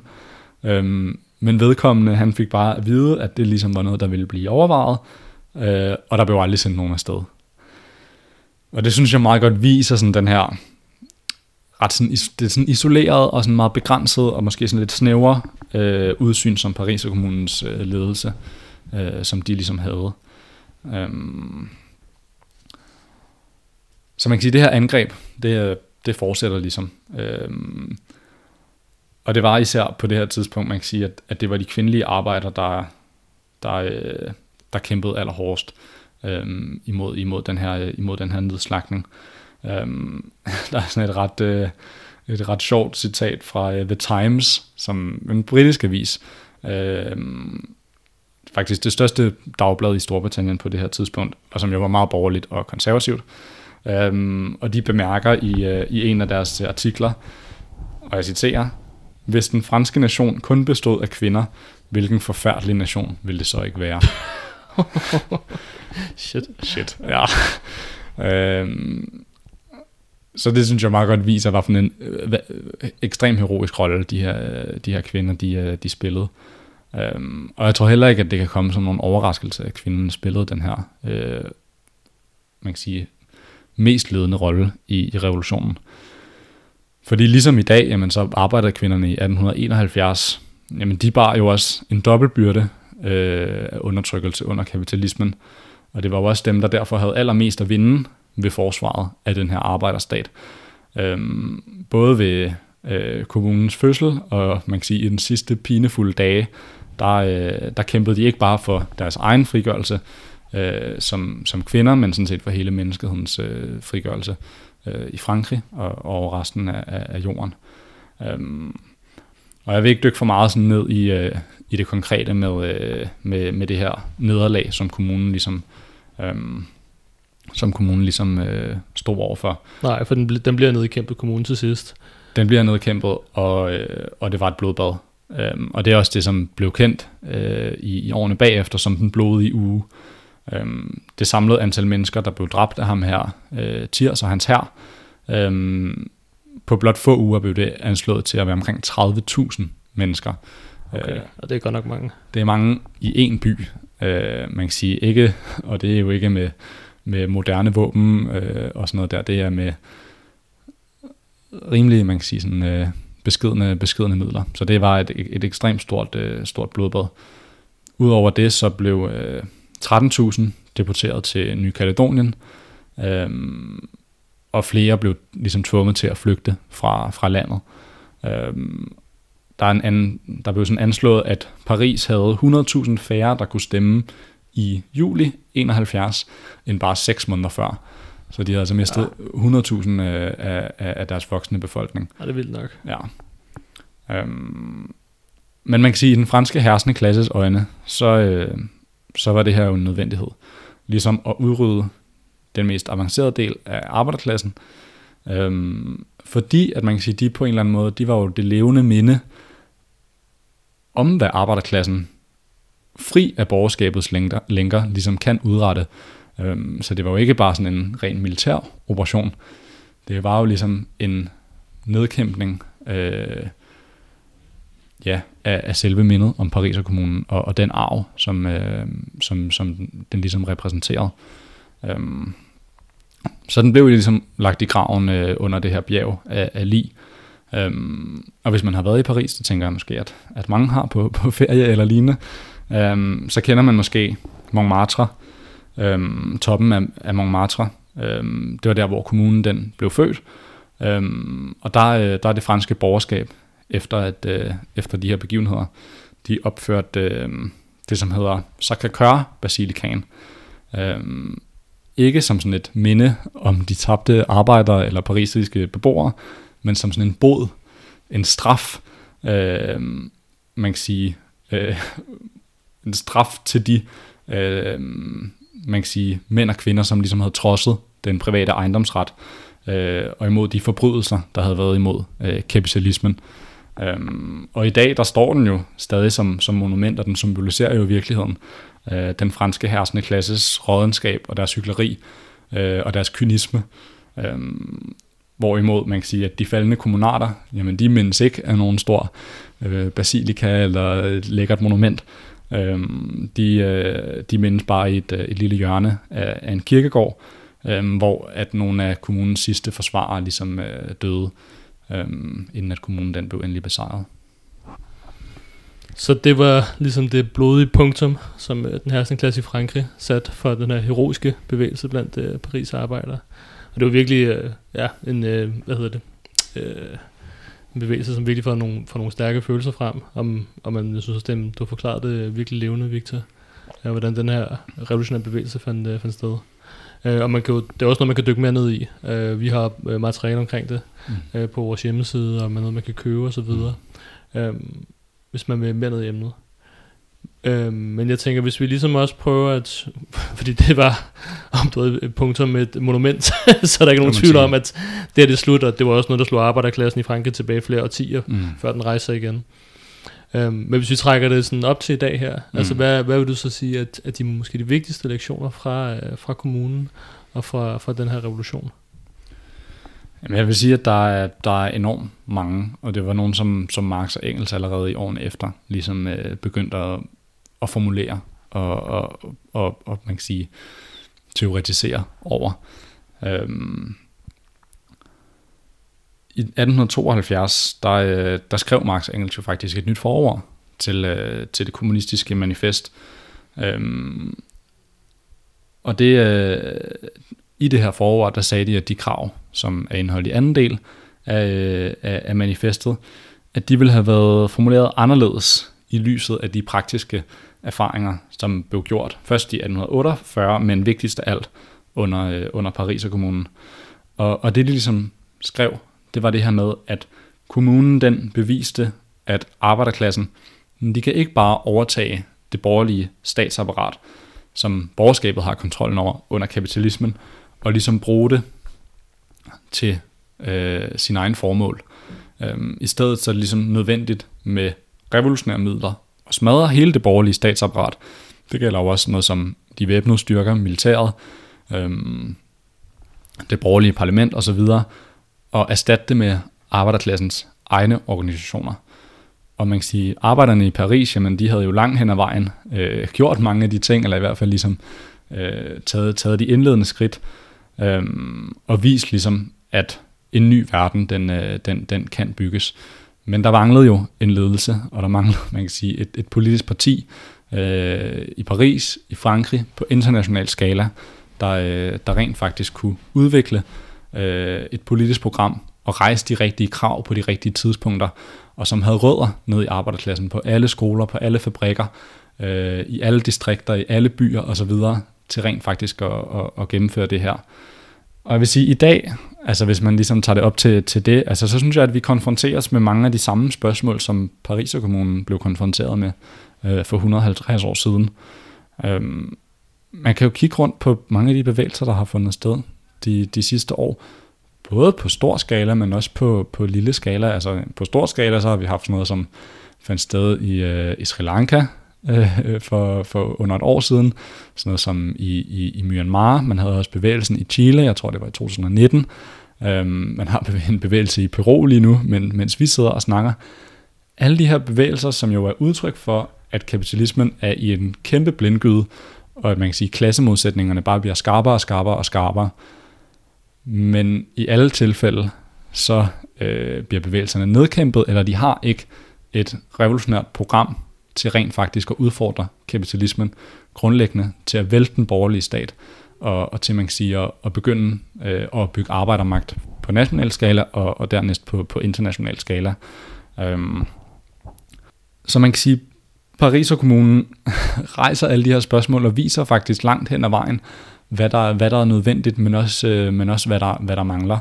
Øhm, men vedkommende, han fik bare at vide, at det ligesom var noget, der ville blive overvejet, øh, og der blev aldrig sendt nogen afsted. Og det synes jeg meget godt viser sådan den her ret sådan, det er sådan isoleret og sådan meget begrænset og måske sådan lidt snævere øh, udsyn som Paris og kommunens øh, ledelse, øh, som de ligesom havde. Øhm, så man kan sige, at det her angreb, det, øh, det fortsætter ligesom. Øhm, og det var især på det her tidspunkt, man kan sige, at, at det var de kvindelige arbejdere, der, der, øh, der kæmpede allerhårdest øhm, imod, imod, den her, øh, imod den her nedslagning. Øhm, der er sådan et ret, øh, et ret sjovt citat fra øh, The Times, som en britisk avis, øh, faktisk det største dagblad i Storbritannien på det her tidspunkt, og som jo var meget borgerligt og konservativt. Øhm, og de bemærker i, øh, i en af deres artikler, og jeg citerer, hvis den franske nation kun bestod af kvinder, hvilken forfærdelig nation ville det så ikke være? Shit. Shit, ja. øhm, så det synes jeg meget godt viser, hvad for en øh, ekstrem heroisk rolle de her, de her kvinder, de, øh, de spillede. Øhm, og jeg tror heller ikke, at det kan komme som nogen overraskelse, at kvinden spillede den her, øh, man kan sige, mest ledende rolle i, i revolutionen. Fordi ligesom i dag, jamen, så arbejdede kvinderne i 1871, jamen de bar jo også en dobbeltbyrde øh, af undertrykkelse under kapitalismen. Og det var jo også dem, der derfor havde allermest at vinde ved forsvaret af den her arbejderstat. Øhm, både ved øh, kommunens fødsel, og man kan sige, i den sidste pinefulde dage, der, øh, der kæmpede de ikke bare for deres egen frigørelse øh, som, som kvinder, men sådan set for hele menneskehedens øh, frigørelse øh, i Frankrig og, og resten af, af jorden. Øhm, og jeg vil ikke dykke for meget sådan ned i, øh, i det konkrete med, øh, med, med det her nederlag, som kommunen ligesom, øh, som kommunen ligesom øh, stod overfor. Nej, for den, den bliver nedkæmpet kommunen til sidst. Den bliver nedkæmpet, og, øh, og det var et blodbad. Øhm, og det er også det, som blev kendt øh, i, i årene bagefter som den blodige uge. Øhm, det samlede antal mennesker, der blev dræbt af ham her, øh, Tirs og hans her, øhm, på blot få uger blev det anslået til at være omkring 30.000 mennesker. Okay, og det er godt nok mange. Det er mange i en by, øh, man kan sige ikke, og det er jo ikke med, med moderne våben øh, og sådan noget der, det er med rimelig, man kan sige sådan, øh, beskedende, beskedende midler. Så det var et, et ekstremt stort, øh, stort blodbad. Udover det, så blev øh, 13.000 deporteret til Ny Kaledonien, øh, og flere blev ligesom tvunget til at flygte fra, fra landet. Øh, der, er en anden, der blev sådan anslået, at Paris havde 100.000 færre, der kunne stemme i juli 71, end bare 6 måneder før. Så de havde altså mistet ja. 100.000 af, af, af deres voksne befolkning. Ja, det er vildt nok. Ja. Øhm, men man kan sige, at i den franske herskende klasses øjne, så, øh, så var det her jo en nødvendighed. Ligesom at udrydde den mest avancerede del af arbejderklassen. Øhm, fordi, at man kan sige, de på en eller anden måde, de var jo det levende minde om, hvad arbejderklassen fri af borgerskabets lænker, lænker ligesom kan udrette. Øhm, så det var jo ikke bare sådan en ren militær operation. Det var jo ligesom en nedkæmpning øh, ja, af, af selve mindet om Paris og kommunen og, og den arv, som, øh, som, som den ligesom repræsenterede. Øhm, så den blev ligesom lagt i graven øh, under det her bjerg af, af lig. Øhm, og hvis man har været i Paris, så tænker jeg måske, at, at mange har på, på ferie eller lignende, øhm, så kender man måske Montmartre, øhm, toppen af, af Montmartre. Øhm, det var der, hvor kommunen den blev født. Øhm, og der, øh, der er det franske borgerskab, efter, at, øh, efter de her begivenheder, de opførte øh, det, som hedder Sacré-Cœur-basilikaen. Øhm, ikke som sådan et minde om de tabte arbejdere eller parisiske beboere, men som sådan en bod, en straf, øh, man kan sige, øh, en straf til de, øh, man kan sige, mænd og kvinder, som ligesom havde trodset den private ejendomsret, øh, og imod de forbrydelser, der havde været imod øh, kapitalismen. Øhm, og i dag, der står den jo stadig som, som monument, og den symboliserer jo virkeligheden øh, den franske hersende klasses rådenskab og deres hyggeleri øh, og deres kynisme. Øhm, Hvorimod man kan sige, at de faldende kommunater, jamen de mindes ikke af nogen stor øh, basilika eller et lækkert monument. Øhm, de, øh, de mindes bare i et, øh, et lille hjørne af, af en kirkegård, øh, hvor at nogle af kommunens sidste forsvarere ligesom øh, døde, øh, inden at kommunen den blev endelig besejret. Så det var ligesom det blodige punktum, som øh, den her klasse i Frankrig sat for den her heroiske bevægelse blandt øh, Paris arbejdere. Og det var virkelig, øh, ja, en, øh, hvad hedder det, øh, en bevægelse, som virkelig får nogle, får nogle stærke følelser frem. Om, om man, jeg synes at det, du forklarede det virkelig levende, Victor. Ja, hvordan den her revolutionære bevægelse fandt, øh, fandt sted. Øh, og man kan jo, det er også noget, man kan dykke mere ned i. Øh, vi har øh, materiale omkring det mm. øh, på vores hjemmeside, og man noget, man kan købe osv. Mm. Øh, hvis man vil mere ned i emnet. Øhm, men jeg tænker, hvis vi ligesom også prøver at, fordi det var, om du ved, et punktum med et monument, så er der ikke nogen tvivl om, at det er det slut, og det var også noget, der slog arbejderklassen i Frankrig tilbage flere årtier, mm. før den rejser igen. Øhm, men hvis vi trækker det sådan op til i dag her, mm. altså hvad, hvad vil du så sige, at, at de måske de vigtigste lektioner fra, øh, fra kommunen og fra, fra den her revolution? Jamen, jeg vil sige, at der er, der er enormt mange, og det var nogen som, som Marx og Engels allerede i årene efter, ligesom øh, begyndte at at formulere og, og, og, og man kan sige, teoretisere over. Øhm, i 1872, der, øh, der skrev Marx Engels jo faktisk et nyt forord til, øh, til det kommunistiske manifest. Øhm, og det, øh, i det her forord, der sagde de, at de krav, som er indeholdt i anden del af, øh, af, af manifestet, at de ville have været formuleret anderledes i lyset af de praktiske erfaringer, som blev gjort først i 1848, men vigtigst af alt under, under Paris og kommunen. Og, og det, de ligesom skrev, det var det her med, at kommunen den beviste, at arbejderklassen, de kan ikke bare overtage det borgerlige statsapparat, som borgerskabet har kontrollen over under kapitalismen, og ligesom bruge det til øh, sin egen formål. Øhm, I stedet så er det ligesom nødvendigt med revolutionære midler og smadre hele det borgerlige statsapparat, Det gælder jo også noget som de væbnede styrker, militæret, øhm, det borgerlige parlament osv., og erstatte det med arbejderklassens egne organisationer. Og man kan sige, arbejderne i Paris, jamen, de havde jo langt hen ad vejen øh, gjort mange af de ting, eller i hvert fald ligesom øh, taget, taget de indledende skridt, øh, og vist ligesom, at en ny verden, den, øh, den, den kan bygges. Men der manglede jo en ledelse, og der manglede, man kan sige, et, et politisk parti øh, i Paris, i Frankrig, på international skala, der, øh, der rent faktisk kunne udvikle øh, Øh, et politisk program og rejse de rigtige krav på de rigtige tidspunkter, og som havde rødder ned i arbejderklassen på alle skoler, på alle fabrikker, øh, i alle distrikter, i alle byer osv., til rent faktisk at, at, at gennemføre det her. Og jeg vil sige, at i dag, altså hvis man ligesom tager det op til, til det, altså så synes jeg, at vi konfronteres med mange af de samme spørgsmål, som Paris Kommunen blev konfronteret med øh, for 150 år siden. Øhm, man kan jo kigge rundt på mange af de bevægelser, der har fundet sted de, de sidste år, både på stor skala, men også på, på lille skala. Altså på stor skala, så har vi haft noget, som fandt sted i, øh, i Sri Lanka øh, for, for under et år siden. Sådan noget som i, i, i Myanmar. Man havde også bevægelsen i Chile, jeg tror det var i 2019. Øhm, man har en bevægelse i Peru lige nu, men, mens vi sidder og snakker. Alle de her bevægelser, som jo er udtryk for, at kapitalismen er i en kæmpe blindgyde, og at man kan sige, at klassemodsætningerne bare bliver skarpere og skarpere og skarpere. Men i alle tilfælde, så øh, bliver bevægelserne nedkæmpet, eller de har ikke et revolutionært program til rent faktisk at udfordre kapitalismen grundlæggende, til at vælte den borgerlige stat, og, og til man kan sige at, at begynde øh, at bygge arbejdermagt på national skala, og, og dernæst på, på international skala. Øhm, så man kan sige, Paris og kommunen rejser alle de her spørgsmål og viser faktisk langt hen ad vejen, hvad der, hvad der er nødvendigt, men også, øh, men også hvad, der, hvad der mangler.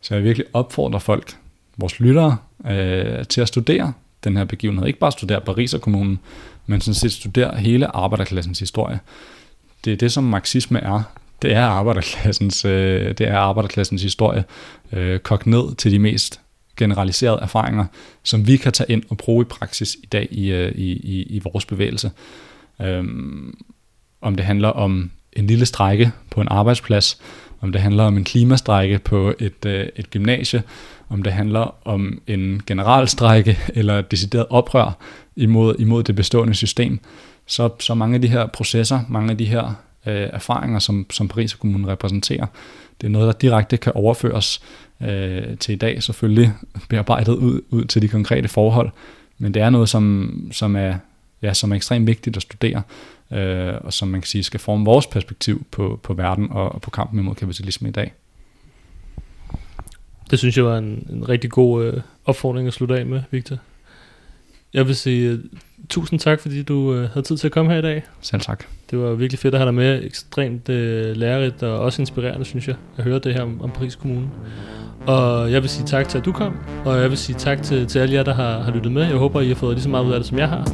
Så jeg virkelig opfordrer folk, vores lyttere, øh, til at studere den her begivenhed. Ikke bare studere Paris og kommunen, men sådan set studere hele arbejderklassens historie. Det er det, som marxisme er. Det er arbejderklassens, øh, det er arbejderklassens historie, øh, kogt ned til de mest generaliserede erfaringer, som vi kan tage ind og bruge i praksis i dag i, øh, i, i, i vores bevægelse. Øhm, om det handler om en lille strække på en arbejdsplads, om det handler om en klimastrække på et, øh, et gymnasie, om det handler om en generalstrække eller et decideret oprør imod, imod det bestående system. Så, så mange af de her processer, mange af de her øh, erfaringer, som, som Paris Kommune repræsenterer, det er noget, der direkte kan overføres øh, til i dag, selvfølgelig bearbejdet ud, ud til de konkrete forhold, men det er noget, som, som, er, ja, som er ekstremt vigtigt at studere, øh, og som man kan sige skal forme vores perspektiv på, på verden og, og på kampen imod kapitalisme i dag. Det synes jeg var en, en rigtig god øh, opfordring at slutte af med, Victor. Jeg vil sige uh, tusind tak, fordi du uh, havde tid til at komme her i dag. Selv tak. Det var virkelig fedt at have dig med. Ekstremt uh, lærerigt og også inspirerende, synes jeg, at høre det her om, om Paris Kommune. Og jeg vil sige tak til, at du kom. Og jeg vil sige tak til, til alle jer, der har, har lyttet med. Jeg håber, I har fået lige så meget ud af det, som jeg har.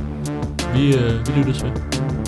Vi, uh, vi lyttes ved.